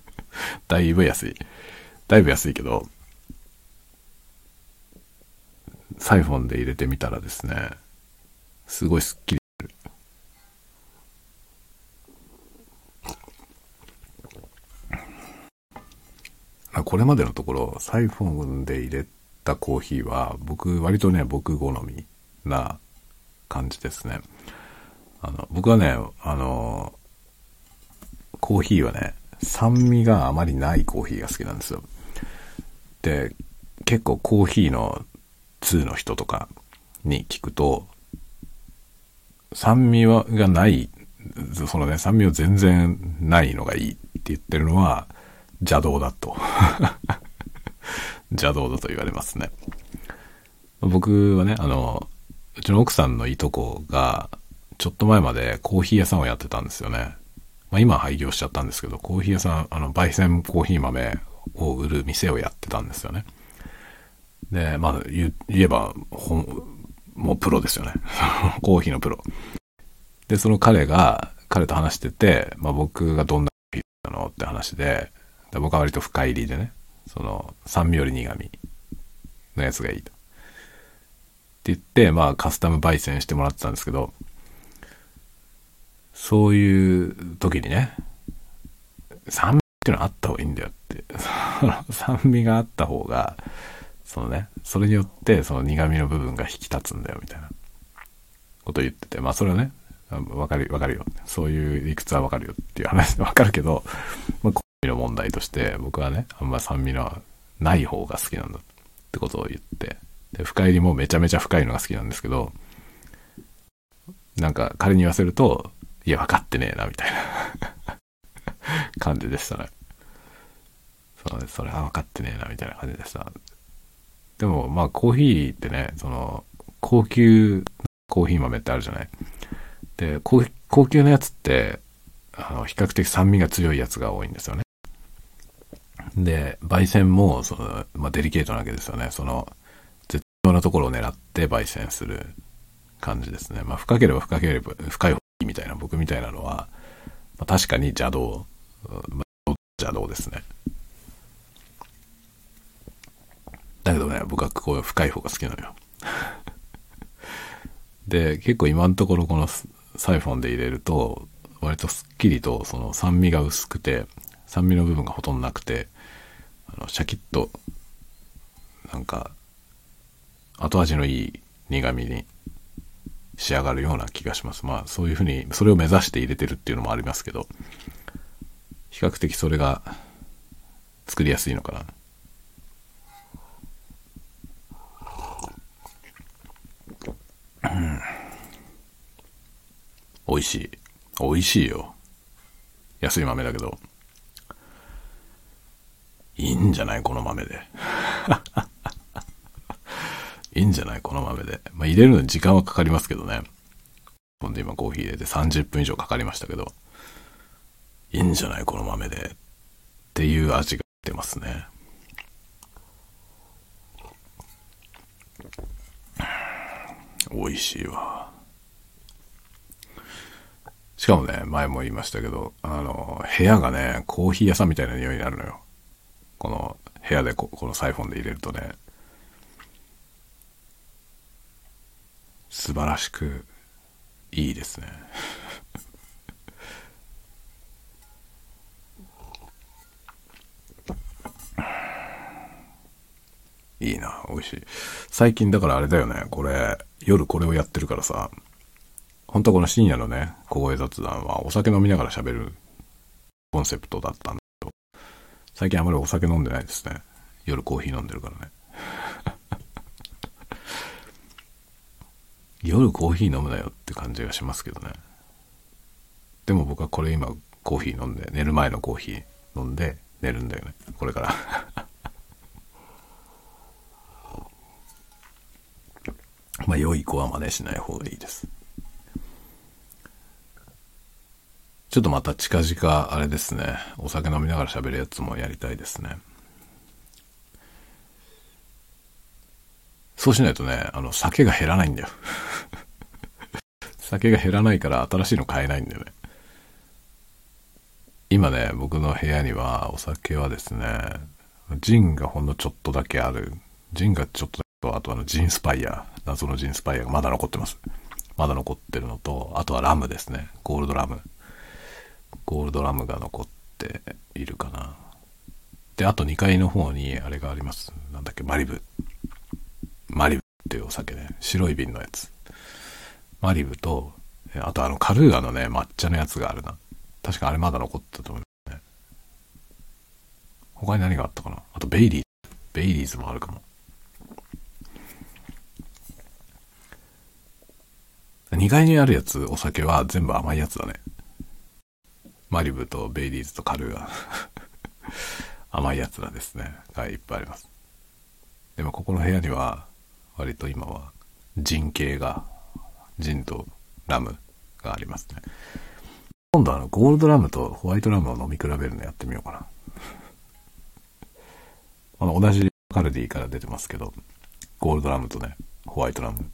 <laughs> だいぶ安い。だいぶ安いけど、サイフォンで入れてみたらですね、すごいスッキリこれまでのところ、サイフォンで入れたコーヒーは、僕、割とね、僕好みな感じですね。あの、僕はね、あの、コーヒーはね、酸味があまりないコーヒーが好きなんですよ。で、結構コーヒーの2の人とかに聞くと、酸味はがない、そのね、酸味を全然ないのがいいって言ってるのは邪道だと。<laughs> 邪道だと言われますね。僕はね、あの、うちの奥さんのいとこが、ちょっと前までコーヒー屋さんをやってたんですよね。まあ今廃業しちゃったんですけど、コーヒー屋さん、あの、焙煎コーヒー豆を売る店をやってたんですよね。で、まあ言えば、もうプロですよね。<laughs> コーヒーのプロ。で、その彼が、彼と話してて、まあ僕がどんなコーヒーなのって話で、で僕は割と深入りでね、その酸味より苦味のやつがいいと。って言って、まあカスタム焙煎してもらってたんですけど、そういう時にね、酸味っていうのはあった方がいいんだよって。酸味があった方が、そのね、それによってその苦味の部分が引き立つんだよみたいなことを言ってて、まあそれはね、わかる、わかるよ。そういう理屈はわかるよっていう話でわかるけど、まあ、みの問題として僕はね、あんま酸味のない方が好きなんだってことを言って、で、深入りもめちゃめちゃ深いのが好きなんですけど、なんか彼に言わせると、いや、分かってねえな、みたいな <laughs> 感じでしたね。そう、それは分かってねえな、みたいな感じでした。でも、まあ、コーヒーってね、その、高級コーヒー豆ってあるじゃない。で、高級なやつって、あの、比較的酸味が強いやつが多いんですよね。で、焙煎も、その、まあ、デリケートなわけですよね。その、絶妙なところを狙って焙煎する感じですね。まあ、深ければ深ければ、深い方がいいみたいな、僕みたいなのは、まあ、確かに邪道、まあ、邪道ですね。だけどね、僕はこう深い方が好きなのよ。<laughs> で、結構今のところこのサイフォンで入れると、割とすっきりとその酸味が薄くて、酸味の部分がほとんどなくて、のシャキッと、なんか、後味のいい苦味に仕上がるような気がします。まあそういうふうに、それを目指して入れてるっていうのもありますけど、比較的それが作りやすいのかな。うん。美味しい。美味しいよ。安い豆だけど。いいんじゃない？この豆で。いいんじゃない？この豆で。まあ、入れるのに時間はかかりますけどね。ほんで今コーヒー入れて30分以上かかりましたけど、いいんじゃない？この豆で。っていう味が出ますね。美味しいわ。しかもね、前も言いましたけど、あの、部屋がね、コーヒー屋さんみたいな匂いになるのよ。この部屋でここのサイフォンで入れるとね。素晴らしくいいですね。<laughs> いいな、美味しい。最近だからあれだよね、これ、夜これをやってるからさ、本当はこの深夜のね、小声雑談はお酒飲みながら喋るコンセプトだったんだ、最近あまりお酒飲んでないですね。夜コーヒー飲んでるからね。<laughs> 夜コーヒー飲むなよって感じがしますけどね。でも僕はこれ今コーヒー飲んで、寝る前のコーヒー飲んで寝るんだよね。これから <laughs> まあ良い子は真似しない方がいいです。ちょっとまた近々あれですね、お酒飲みながら喋るやつもやりたいですね。そうしないとね、あの、酒が減らないんだよ。<laughs> 酒が減らないから新しいの買えないんだよね。今ね、僕の部屋にはお酒はですね、ジンがほんのちょっとだけある。ジンがちょっとだけと、あとあのジンスパイア、謎のジンスパイアがまだ残ってます。まだ残ってるのと、あとはラムですね。ゴールドラム。ゴールドラムが残っているかな。で、あと2階の方にあれがあります。なんだっけ、マリブ。マリブっていうお酒ね。白い瓶のやつ。マリブと、あとあのカルーアのね、抹茶のやつがあるな。確かあれまだ残ってたと思うね。他に何があったかなあとベイリー。ベイリーズもあるかも。2階にあるやつ、お酒は全部甘いやつだね。マリブとベイリーズとカルーア。<laughs> 甘いやつらですね。がいっぱいあります。でもここの部屋には、割と今は、ジン系が、ジンとラムがありますね。今度あの、ゴールドラムとホワイトラムを飲み比べるのやってみようかな。<laughs> あの、同じカルディから出てますけど、ゴールドラムとね、ホワイトラム。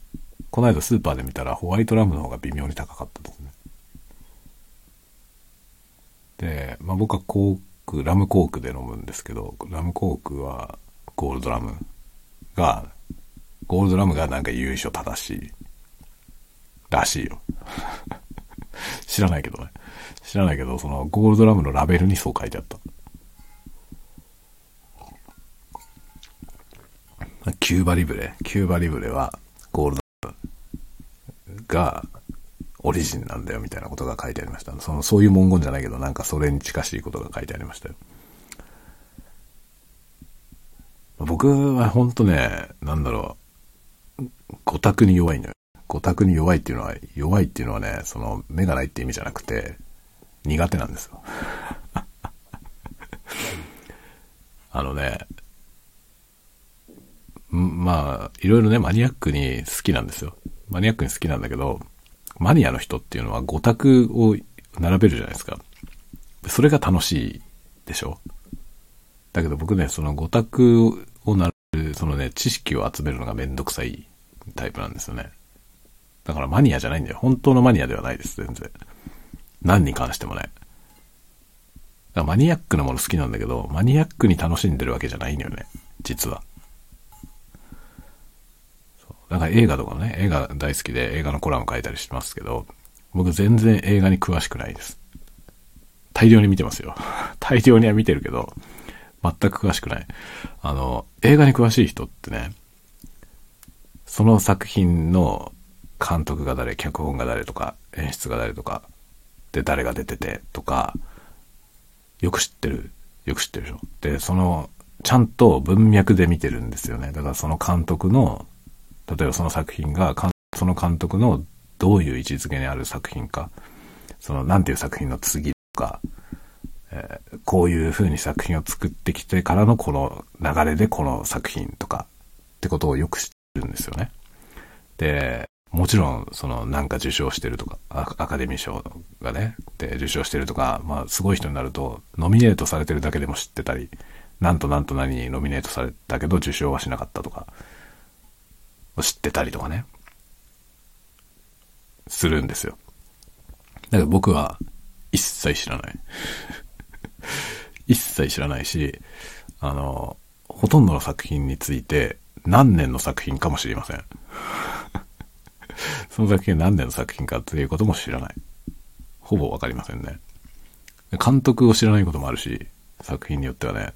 この間スーパーで見たらホワイトラムの方が微妙に高かったですね。で、まあ僕はコーク、ラムコークで飲むんですけど、ラムコークはゴールドラムが、ゴールドラムがなんか優勝正しいらしいよ。<laughs> 知らないけどね。知らないけど、そのゴールドラムのラベルにそう書いてあった。キューバリブレ。キューバリブレはゴールドラムがオリジンなんだよみたいなことが書いてありました。その、そういう文言じゃないけど、なんかそれに近しいことが書いてありましたよ。僕はほんとね、なんだろう、五択に弱いんだよ。五択に弱いっていうのは、弱いっていうのはね、その、目がないって意味じゃなくて、苦手なんですよ。<laughs> あのね、まあ、いろいろね、マニアックに好きなんですよ。マニアックに好きなんだけど、マニアの人っていうのは五択を並べるじゃないですか。それが楽しいでしょ？だけど僕ね、その五択を並べる、そのね、知識を集めるのがめんどくさいタイプなんですよね。だからマニアじゃないんだよ。本当のマニアではないです、全然。何に関してもね。だからマニアックなもの好きなんだけど、マニアックに楽しんでるわけじゃないのよね。実は。だか映画とかね、映画大好きで映画のコラム書いたりしてますけど、僕全然映画に詳しくないです。大量に見てますよ。<laughs> 大量には見てるけど、全く詳しくない。あの、映画に詳しい人ってね、その作品の監督が誰、脚本が誰とか、演出が誰とか、で、誰が出ててとか、よく知ってる。よく知ってるでしょ。で、その、ちゃんと文脈で見てるんですよね。だからその監督の、例えばその作品が、その監督のどういう位置づけにある作品か、その、なんていう作品の次とか、えー、こういう風に作品を作ってきてからのこの流れでこの作品とか、ってことをよく知ってるんですよね。で、もちろん、その、なんか受賞してるとか、アカデミー賞がね、で、受賞してるとか、まあ、すごい人になると、ノミネートされてるだけでも知ってたり、なんとなんと何にノミネートされたけど受賞はしなかったとか、知ってたりとかね、するんですよ。だから僕は、一切知らない。<laughs> 一切知らないし、あの、ほとんどの作品について、何年の作品かもしれません。<laughs> その作品何年の作品かっていうことも知らない。ほぼわかりませんね。監督を知らないこともあるし、作品によってはね、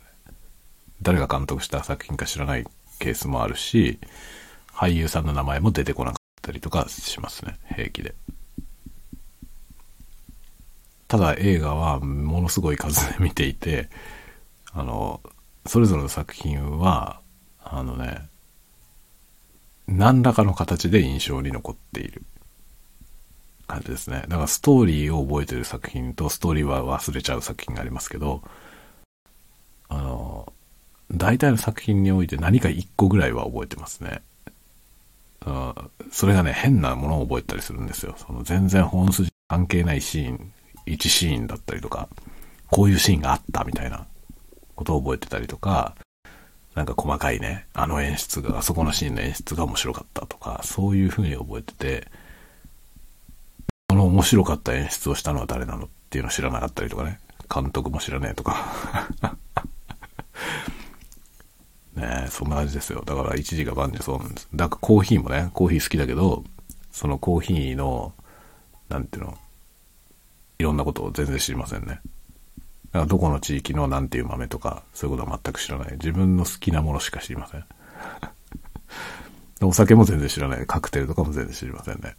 誰が監督した作品か知らないケースもあるし、俳優さんの名前も出てこなかったりとかしますね、平気で。ただ映画はものすごい数で見ていて、あの、それぞれの作品は、あのね、何らかの形で印象に残っている感じですね。だからストーリーを覚えてる作品とストーリーは忘れちゃう作品がありますけど、あの、大体の作品において何か一個ぐらいは覚えてますね。それがね、変なものを覚えたりするんですよ。その全然本筋関係ないシーン、1シーンだったりとか、こういうシーンがあったみたいなことを覚えてたりとか、なんか細かいね、あの演出が、あそこのシーンの演出が面白かったとか、そういう風に覚えてて、この面白かった演出をしたのは誰なのっていうのを知らなかったりとかね、監督も知らねえとか。ねそんな感じですよ。だから一時が万事そうなんです。だからコーヒーもね、コーヒー好きだけど、そのコーヒーの、なんていうの、いろんなことを全然知りませんね。だからどこの地域のなんていう豆とか、そういうことは全く知らない。自分の好きなものしか知りません。お酒も全然知らない。カクテルとかも全然知りませんね。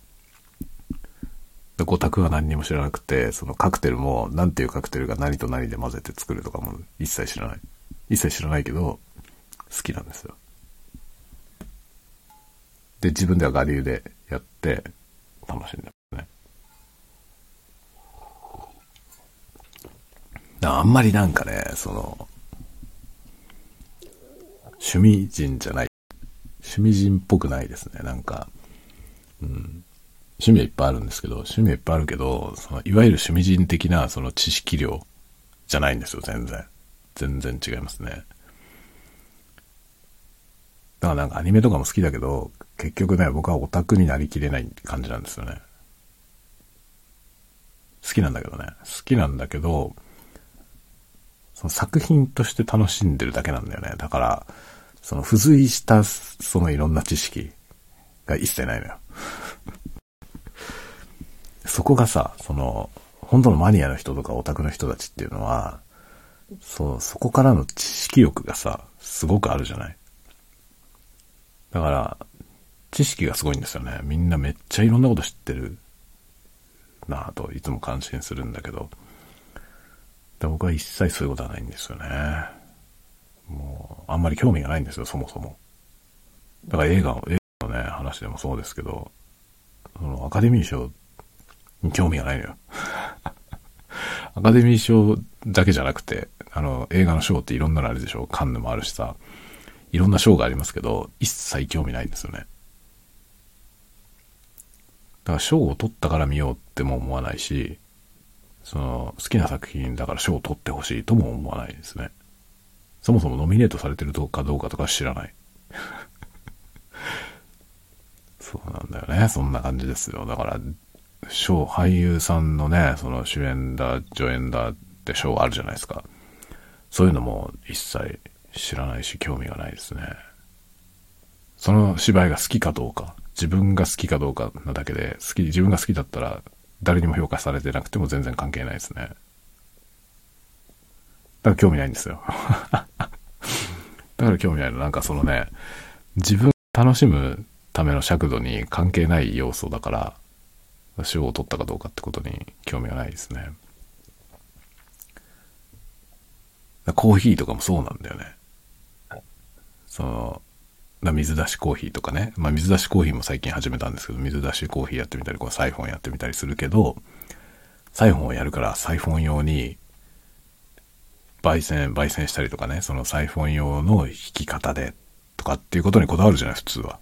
で、オタクは何にも知らなくて、そのカクテルも、なんていうカクテルが何と何で混ぜて作るとかも一切知らない。一切知らないけど、好きなんですよ。で、自分では我流でやって、楽しんでますね。あんまりなんかね、その、趣味人じゃない。趣味人っぽくないですね。なんか、うん。趣味はいっぱいあるんですけど、趣味はいっぱいあるけど、そのいわゆる趣味人的なその知識量じゃないんですよ、全然。全然違いますね。だからなんかアニメとかも好きだけど、結局ね、僕はオタクになりきれない感じなんですよね。好きなんだけどね。好きなんだけど、その作品として楽しんでるだけなんだよね。だから、その付随したそのいろんな知識が一切ないのよ。<laughs> そこがさ、その、本当のマニアの人とかオタクの人たちっていうのは、そう、そこからの知識欲がさ、すごくあるじゃない。だから、知識がすごいんですよね。みんなめっちゃいろんなこと知ってるなぁといつも感心するんだけど、で僕は一切そういうことはないんですよね。もう、あんまり興味がないんですよ、そもそも。だから映画を、映画のね、話でもそうですけど、そのアカデミー賞に興味がないのよ。<laughs> アカデミー賞だけじゃなくて、あの、映画の賞っていろんなのあるでしょカンヌもあるしさ、いろんな賞がありますけど、一切興味ないんですよね。だから賞を取ったから見ようっても思わないし、その、好きな作品だから賞を取ってほしいとも思わないですね。そもそもノミネートされてるかどうかとか知らない。<laughs> そうなんだよね。そんな感じですよ。だから、賞、俳優さんのね、その主演だ、助演だって賞あるじゃないですか。そういうのも一切知らないし興味がないですね。その芝居が好きかどうか、自分が好きかどうかなだけで、好き、自分が好きだったら誰にも評価されてなくても全然関係ないですね。だから興味ないんですよ。<laughs> だから興味ないの。なんかそのね、自分楽しむための尺度に関係ない要素だから、賞を取ったかどうかってことに興味がないですね。コーヒーとかもそうなんだよね。その、水出しコーヒーとかね。まあ水出しコーヒーも最近始めたんですけど、水出しコーヒーやってみたり、こうサイフォンやってみたりするけど、サイフォンをやるからサイフォン用に、焙煎、焙煎したりとかね、そのサイフォン用の弾き方で、とかっていうことにこだわるじゃない、普通は。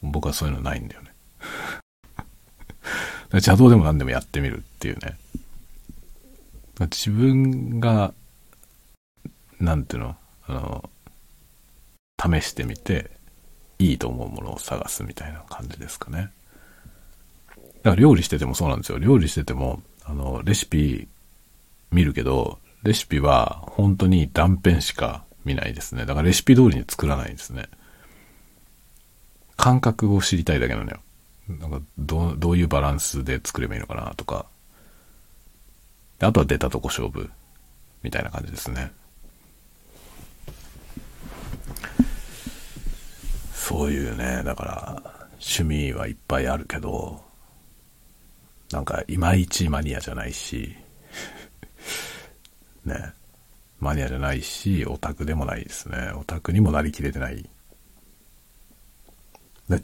僕はそういうのないんだよね。<laughs> 邪道でも何でもやってみるっていうね。自分が、なんていうの、あの、試してみて、いいと思うものを探すみたいな感じですかね。だから料理しててもそうなんですよ。料理してても、あの、レシピ見るけど、レシピは本当に断片しか見ないですね。だからレシピ通りに作らないんですね。感覚を知りたいだけなのよ。なんかど、どういうバランスで作ればいいのかなとか。あとは出たとこ勝負。みたいな感じですね。そういうね、だから、趣味はいっぱいあるけど、なんか、いまいちマニアじゃないし、<laughs> ね、マニアじゃないし、オタクでもないですね。オタクにもなりきれてない。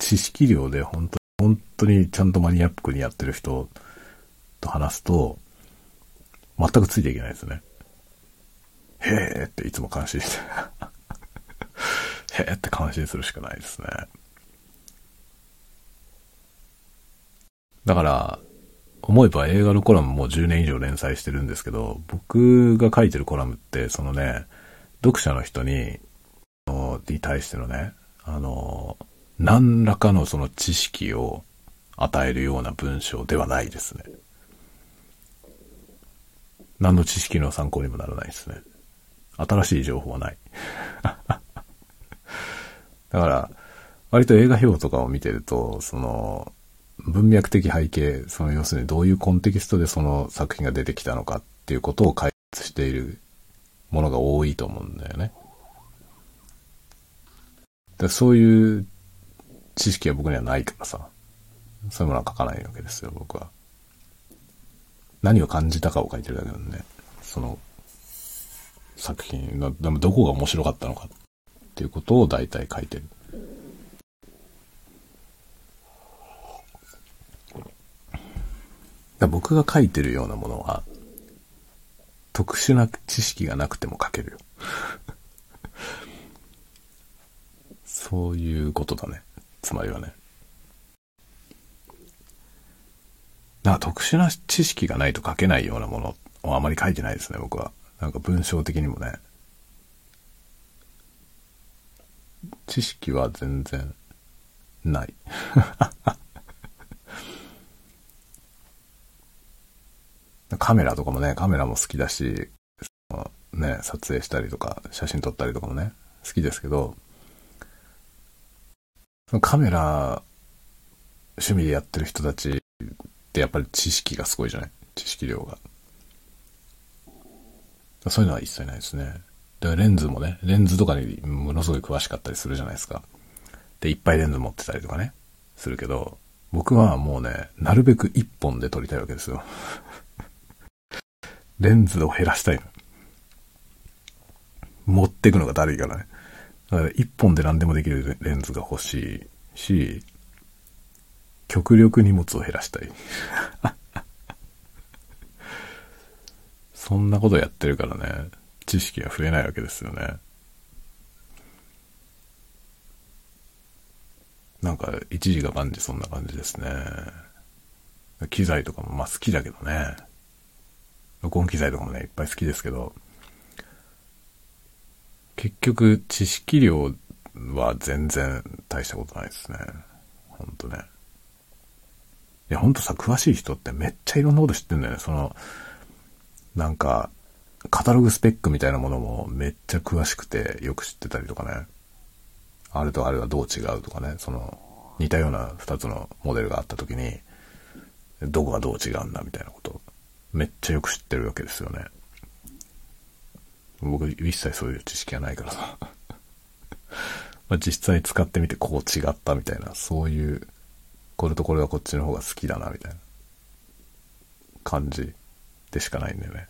知識量で本当本当にちゃんとマニアックにやってる人と話すと、全くついていけないですね。へーっていつも感心してへーって感心するしかないですね。だから、思えば映画のコラムも10年以上連載してるんですけど、僕が書いてるコラムって、そのね、読者の人に、に対してのね、あの、何らかのその知識を与えるような文章ではないですね。何の知識の参考にもならないですね。新しい情報はない。だから、割と映画表とかを見てると、その、文脈的背景、その要するにどういうコンテキストでその作品が出てきたのかっていうことを解説しているものが多いと思うんだよね。でそういう知識は僕にはないからさ、そういうものは書かないわけですよ、僕は。何を感じたかを書いてるだけなんで、その作品の、でもどこが面白かったのかっっていうことを大体書いてる。だ僕が書いてるようなものは、特殊な知識がなくても書けるよ。<laughs> そういうことだね。つまりはね。な特殊な知識がないと書けないようなものをあまり書いてないですね、僕は。なんか文章的にもね。知識は全然ない。<laughs> カメラとかもね、カメラも好きだし、ね、撮影したりとか、写真撮ったりとかもね、好きですけど、そのカメラ、趣味でやってる人たちってやっぱり知識がすごいじゃない？知識量が。そういうのは一切ないですね。だからレンズもね、レンズとかにものすごい詳しかったりするじゃないですか。で、いっぱいレンズ持ってたりとかね、するけど、僕はもうね、なるべく一本で撮りたいわけですよ。<laughs> レンズを減らしたいの。持ってくのがだるいからね。だから一本で何でもできるレンズが欲しいし、極力荷物を減らしたい。<laughs> そんなことやってるからね、知識が増えないわけですよね。なんか、一時が万事そんな感じですね。機材とかもまあ好きだけどね。録音機材とかもね、いっぱい好きですけど、結局、知識量は全然大したことないですね。ほんとね。いや、ほんとさ、詳しい人ってめっちゃいろんなこと知ってんだよね。その、なんか、カタログスペックみたいなものもめっちゃ詳しくてよく知ってたりとかね。あれとあれはどう違うとかね。その、似たような2つのモデルがあった時に、どこがどう違うんだみたいなことめっちゃよく知ってるわけですよね。僕一切そういう知識がないからさ。<laughs> まあ実際使ってみてこう違ったみたいな、そういう、これとこれはこっちの方が好きだなみたいな感じでしかないんだよね。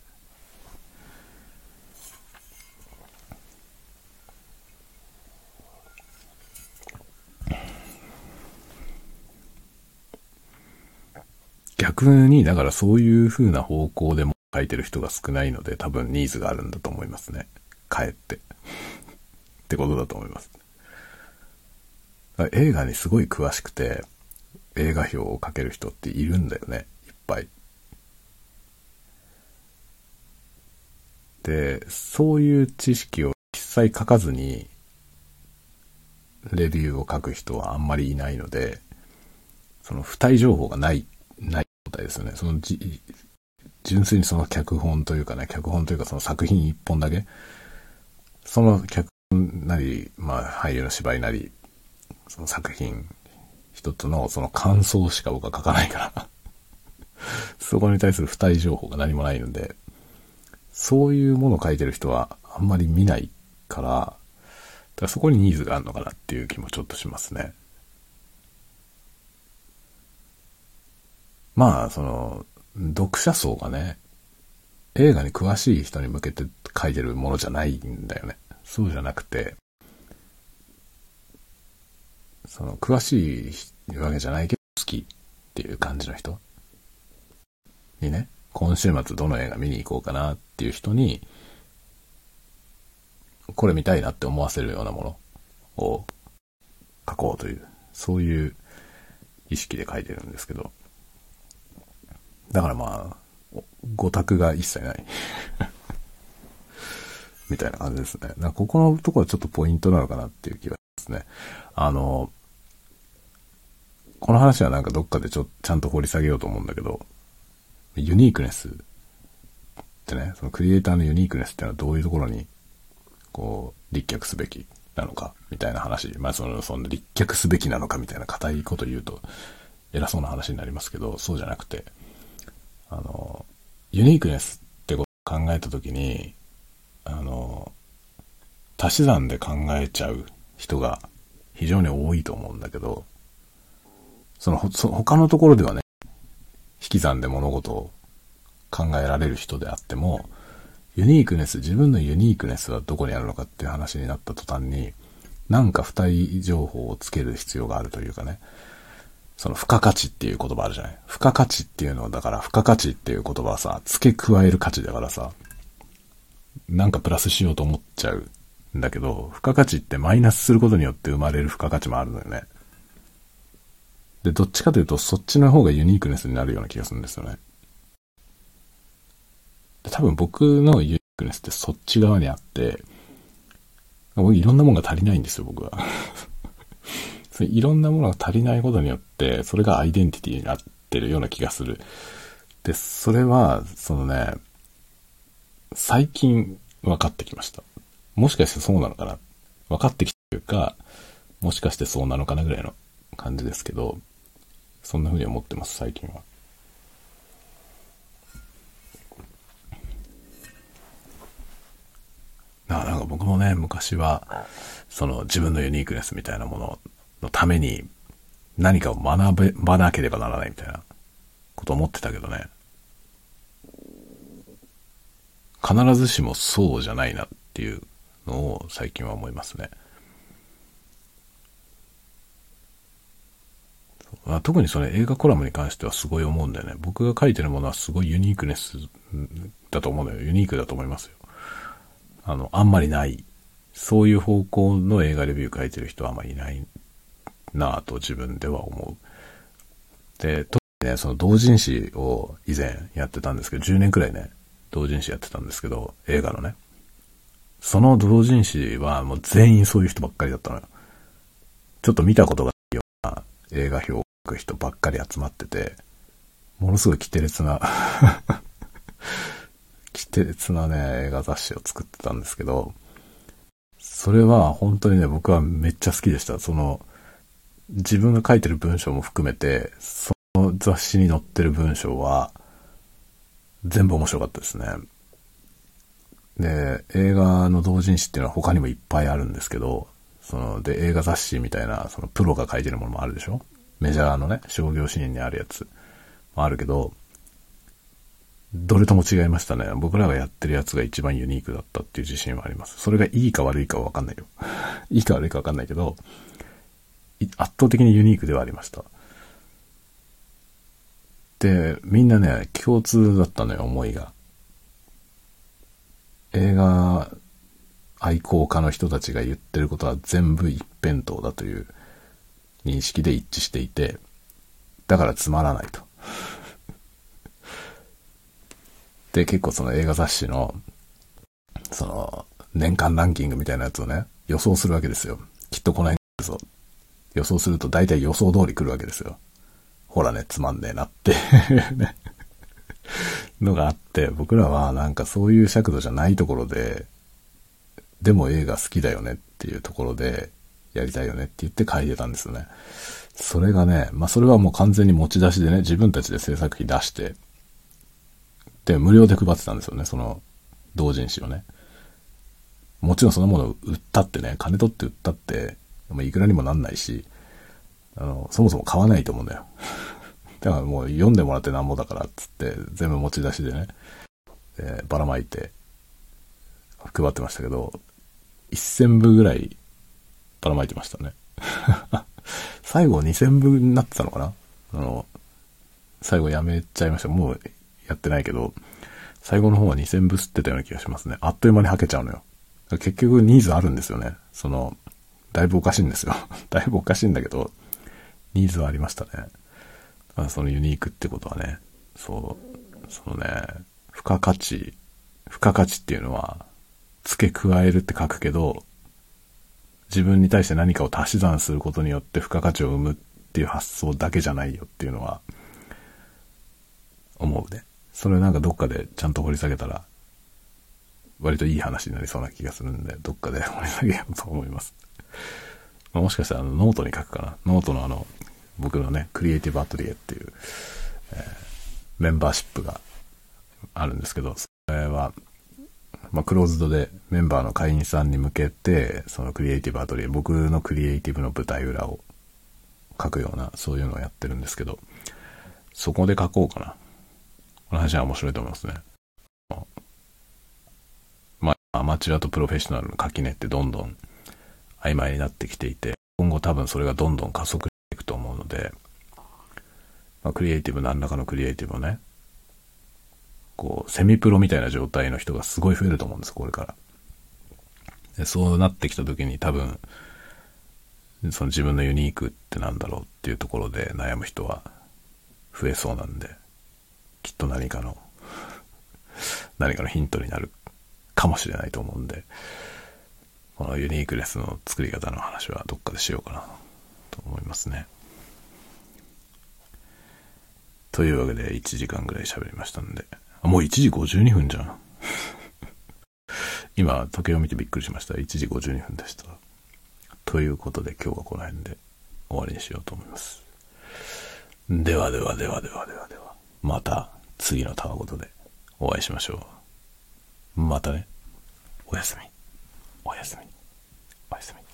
逆に、だからそういう風な方向でも書いてる人が少ないので、多分ニーズがあるんだと思いますね。かえって。ってことだと思います。映画にすごい詳しくて、映画表をかける人っているんだよね。いっぱい。で、そういう知識を一切書かずに、レビューを書く人はあんまりいないので、その付帯情報がない、ない状態ですよね。そのじ、純粋にその脚本というかね、脚本というかその作品一本だけ、その脚本なり、まあ俳優の芝居なり、その作品一つのその感想しか僕は書かないからそこに対する付帯情報が何もないので、そういうものを書いてる人はあんまり見ないから、だからそこにニーズがあるのかなっていう気もちょっとしますね。まあ、その、読者層がね、映画に詳しい人に向けて書いてるものじゃないんだよね。そうじゃなくて、その、詳しいわけじゃないけど好きっていう感じの人にね、今週末どの映画見に行こうかなっていう人に、これ見たいなって思わせるようなものを書こうという、そういう意識で書いてるんですけど、だからまあ、語卓が一切ない <laughs> みたいな感じですね。だここのところはちょっとポイントなのかなっていう気がしますね。あの、この話はなんかどっかでちょっと、ちゃんと掘り下げようと思うんだけど、ユニークネスってね、そのクリエイターのユニークネスってのはどういうところに、こう、立脚すべきなのか、みたいな話。まあ、その、その立脚すべきなのかみたいな硬いこと言うと、偉そうな話になりますけど、そうじゃなくて、あの、ユニークネスってことを考えたときに、あの、足し算で考えちゃう人が非常に多いと思うんだけど、その、そ他のところではね、引き算で物事を考えられる人であっても、ユニークネス、自分のユニークネスはどこにあるのかっていう話になった途端に、なんか付帯情報をつける必要があるというかね、その付加価値っていう言葉あるじゃない？付加価値っていうのは、だから付加価値っていう言葉はさ、付け加える価値だからさ、なんかプラスしようと思っちゃうんだけど、付加価値ってマイナスすることによって生まれる付加価値もあるのよね。で、どっちかというと、そっちの方がユニークネスになるような気がするんですよね。多分僕のユニークネスってそっち側にあって、いろんなものが足りないんですよ、僕は。そいろんなものが足りないことによって、それがアイデンティティになってるような気がする。で、それは、そのね、最近分かってきました。もしかしてそうなのかな？分かってきたというか、もしかしてそうなのかなぐらいの感じですけど、そんな風に思ってます、最近は。ななんか僕もね、昔は、その自分のユニークネスみたいなもののために何かを学べばなければならないみたいなこと思ってたけどね。必ずしもそうじゃないなっていうのを最近は思いますね。特にそれ映画コラムに関してはすごい思うんだよね。僕が書いてるものはすごいユニークネスだと思うのよ。ユニークだと思いますよ。あの、あんまりない。そういう方向の映画レビュー書いてる人はあんまりいないなぁと自分では思う。で、特にね、その同人誌を以前やってたんですけど、10年くらいね、同人誌やってたんですけど、映画のね。その同人誌はもう全員そういう人ばっかりだったのよ。ちょっと見たことがないような映画表を書く人ばっかり集まってて、ものすごい奇て烈な <laughs> 奇烈なね、映画雑誌を作ってたんですけど、それは本当にね、僕はめっちゃ好きでした。その、自分が書いてる文章も含めて、その雑誌に載ってる文章は、全部面白かったですね。で、映画の同人誌っていうのは他にもいっぱいあるんですけど、その、で、映画雑誌みたいな、そのプロが書いてるものもあるでしょ？メジャーのね、商業シーンにあるやつもあるけど、どれとも違いましたね。僕らがやってるやつが一番ユニークだったっていう自信はあります。それがいいか悪いかはわかんないよ。<laughs> いいか悪いかわかんないけど、圧倒的にユニークではありました。で、みんなね、共通だったのよ、思いが。映画愛好家の人たちが言ってることは全部一辺倒だという認識で一致していて、だからつまらないと。<laughs> で、結構その映画雑誌の、その、年間ランキングみたいなやつをね、予想するわけですよ。きっとこの辺ですよ。予想すると大体予想通り来るわけですよ。ほらね、つまんねえなって <laughs> のがあって、僕らはなんかそういう尺度じゃないところで、でも映画好きだよねっていうところで、やりたいよねって言って書いてたんですよね。それがね、まあそれはもう完全に持ち出しでね、自分たちで制作費出して、で、無料で配ってたんですよね、その、同人誌をね。もちろんそのものを売ったってね、金取って売ったって、いくらにもなんないし、あの、そもそも買わないと思うんだよ。<laughs> だからもう読んでもらってなんぼだからっつって全部持ち出しでね、え、ばらまいて配ってましたけど、1000部ぐらいばらまいてましたね。<laughs> 最後2000部になってたのかな？あの、最後やめちゃいました。もうやってないけど、最後の方は2000部吸ってたような気がしますね。あっという間に吐けちゃうのよ。結局ニーズあるんですよね。その、だいぶおかしいんですよ。<laughs> だいぶおかしいんだけど、ニーズはありましたね。ま、そのユニークってことはね、そう、そのね、付加価値、付加価値っていうのは、付け加えるって書くけど、自分に対して何かを足し算することによって付加価値を生むっていう発想だけじゃないよっていうのは、思うね。それなんかどっかでちゃんと掘り下げたら、割といい話になりそうな気がするんで、どっかで掘り下げようと思います。まあ、もしかしたらあのノートに書くかな。ノートのあの、僕のね、クリエイティブアトリエっていう、えー、メンバーシップがあるんですけど、それは、まあ、クローズドでメンバーの会員さんに向けて、そのクリエイティブアトリエ、僕のクリエイティブの舞台裏を書くような、そういうのをやってるんですけど、そこで書こうかな。この話は面白いと思いますね。まあ、アマチュアとプロフェッショナルの垣根ってどんどん曖昧になってきていて、今後多分それがどんどん加速していくと思うので、まあ、クリエイティブ、何らかのクリエイティブをね、こう、セミプロみたいな状態の人がすごい増えると思うんです、これから。でそうなってきた時に多分、その自分のユニークってなんだろうっていうところで悩む人は増えそうなんで、きっと何かの、何かのヒントになるかもしれないと思うんで、このユニークネスの作り方の話はどっかでしようかなと思いますね。というわけで1時間ぐらい喋りましたんで、あもう1時52分じゃん。<laughs> 今、時計を見てびっくりしました。1時52分でした。ということで今日はこの辺で終わりにしようと思います。ではではではではではでは、また次のたわごとでお会いしましょう。またね。おやすみおやすみ。おやすみ。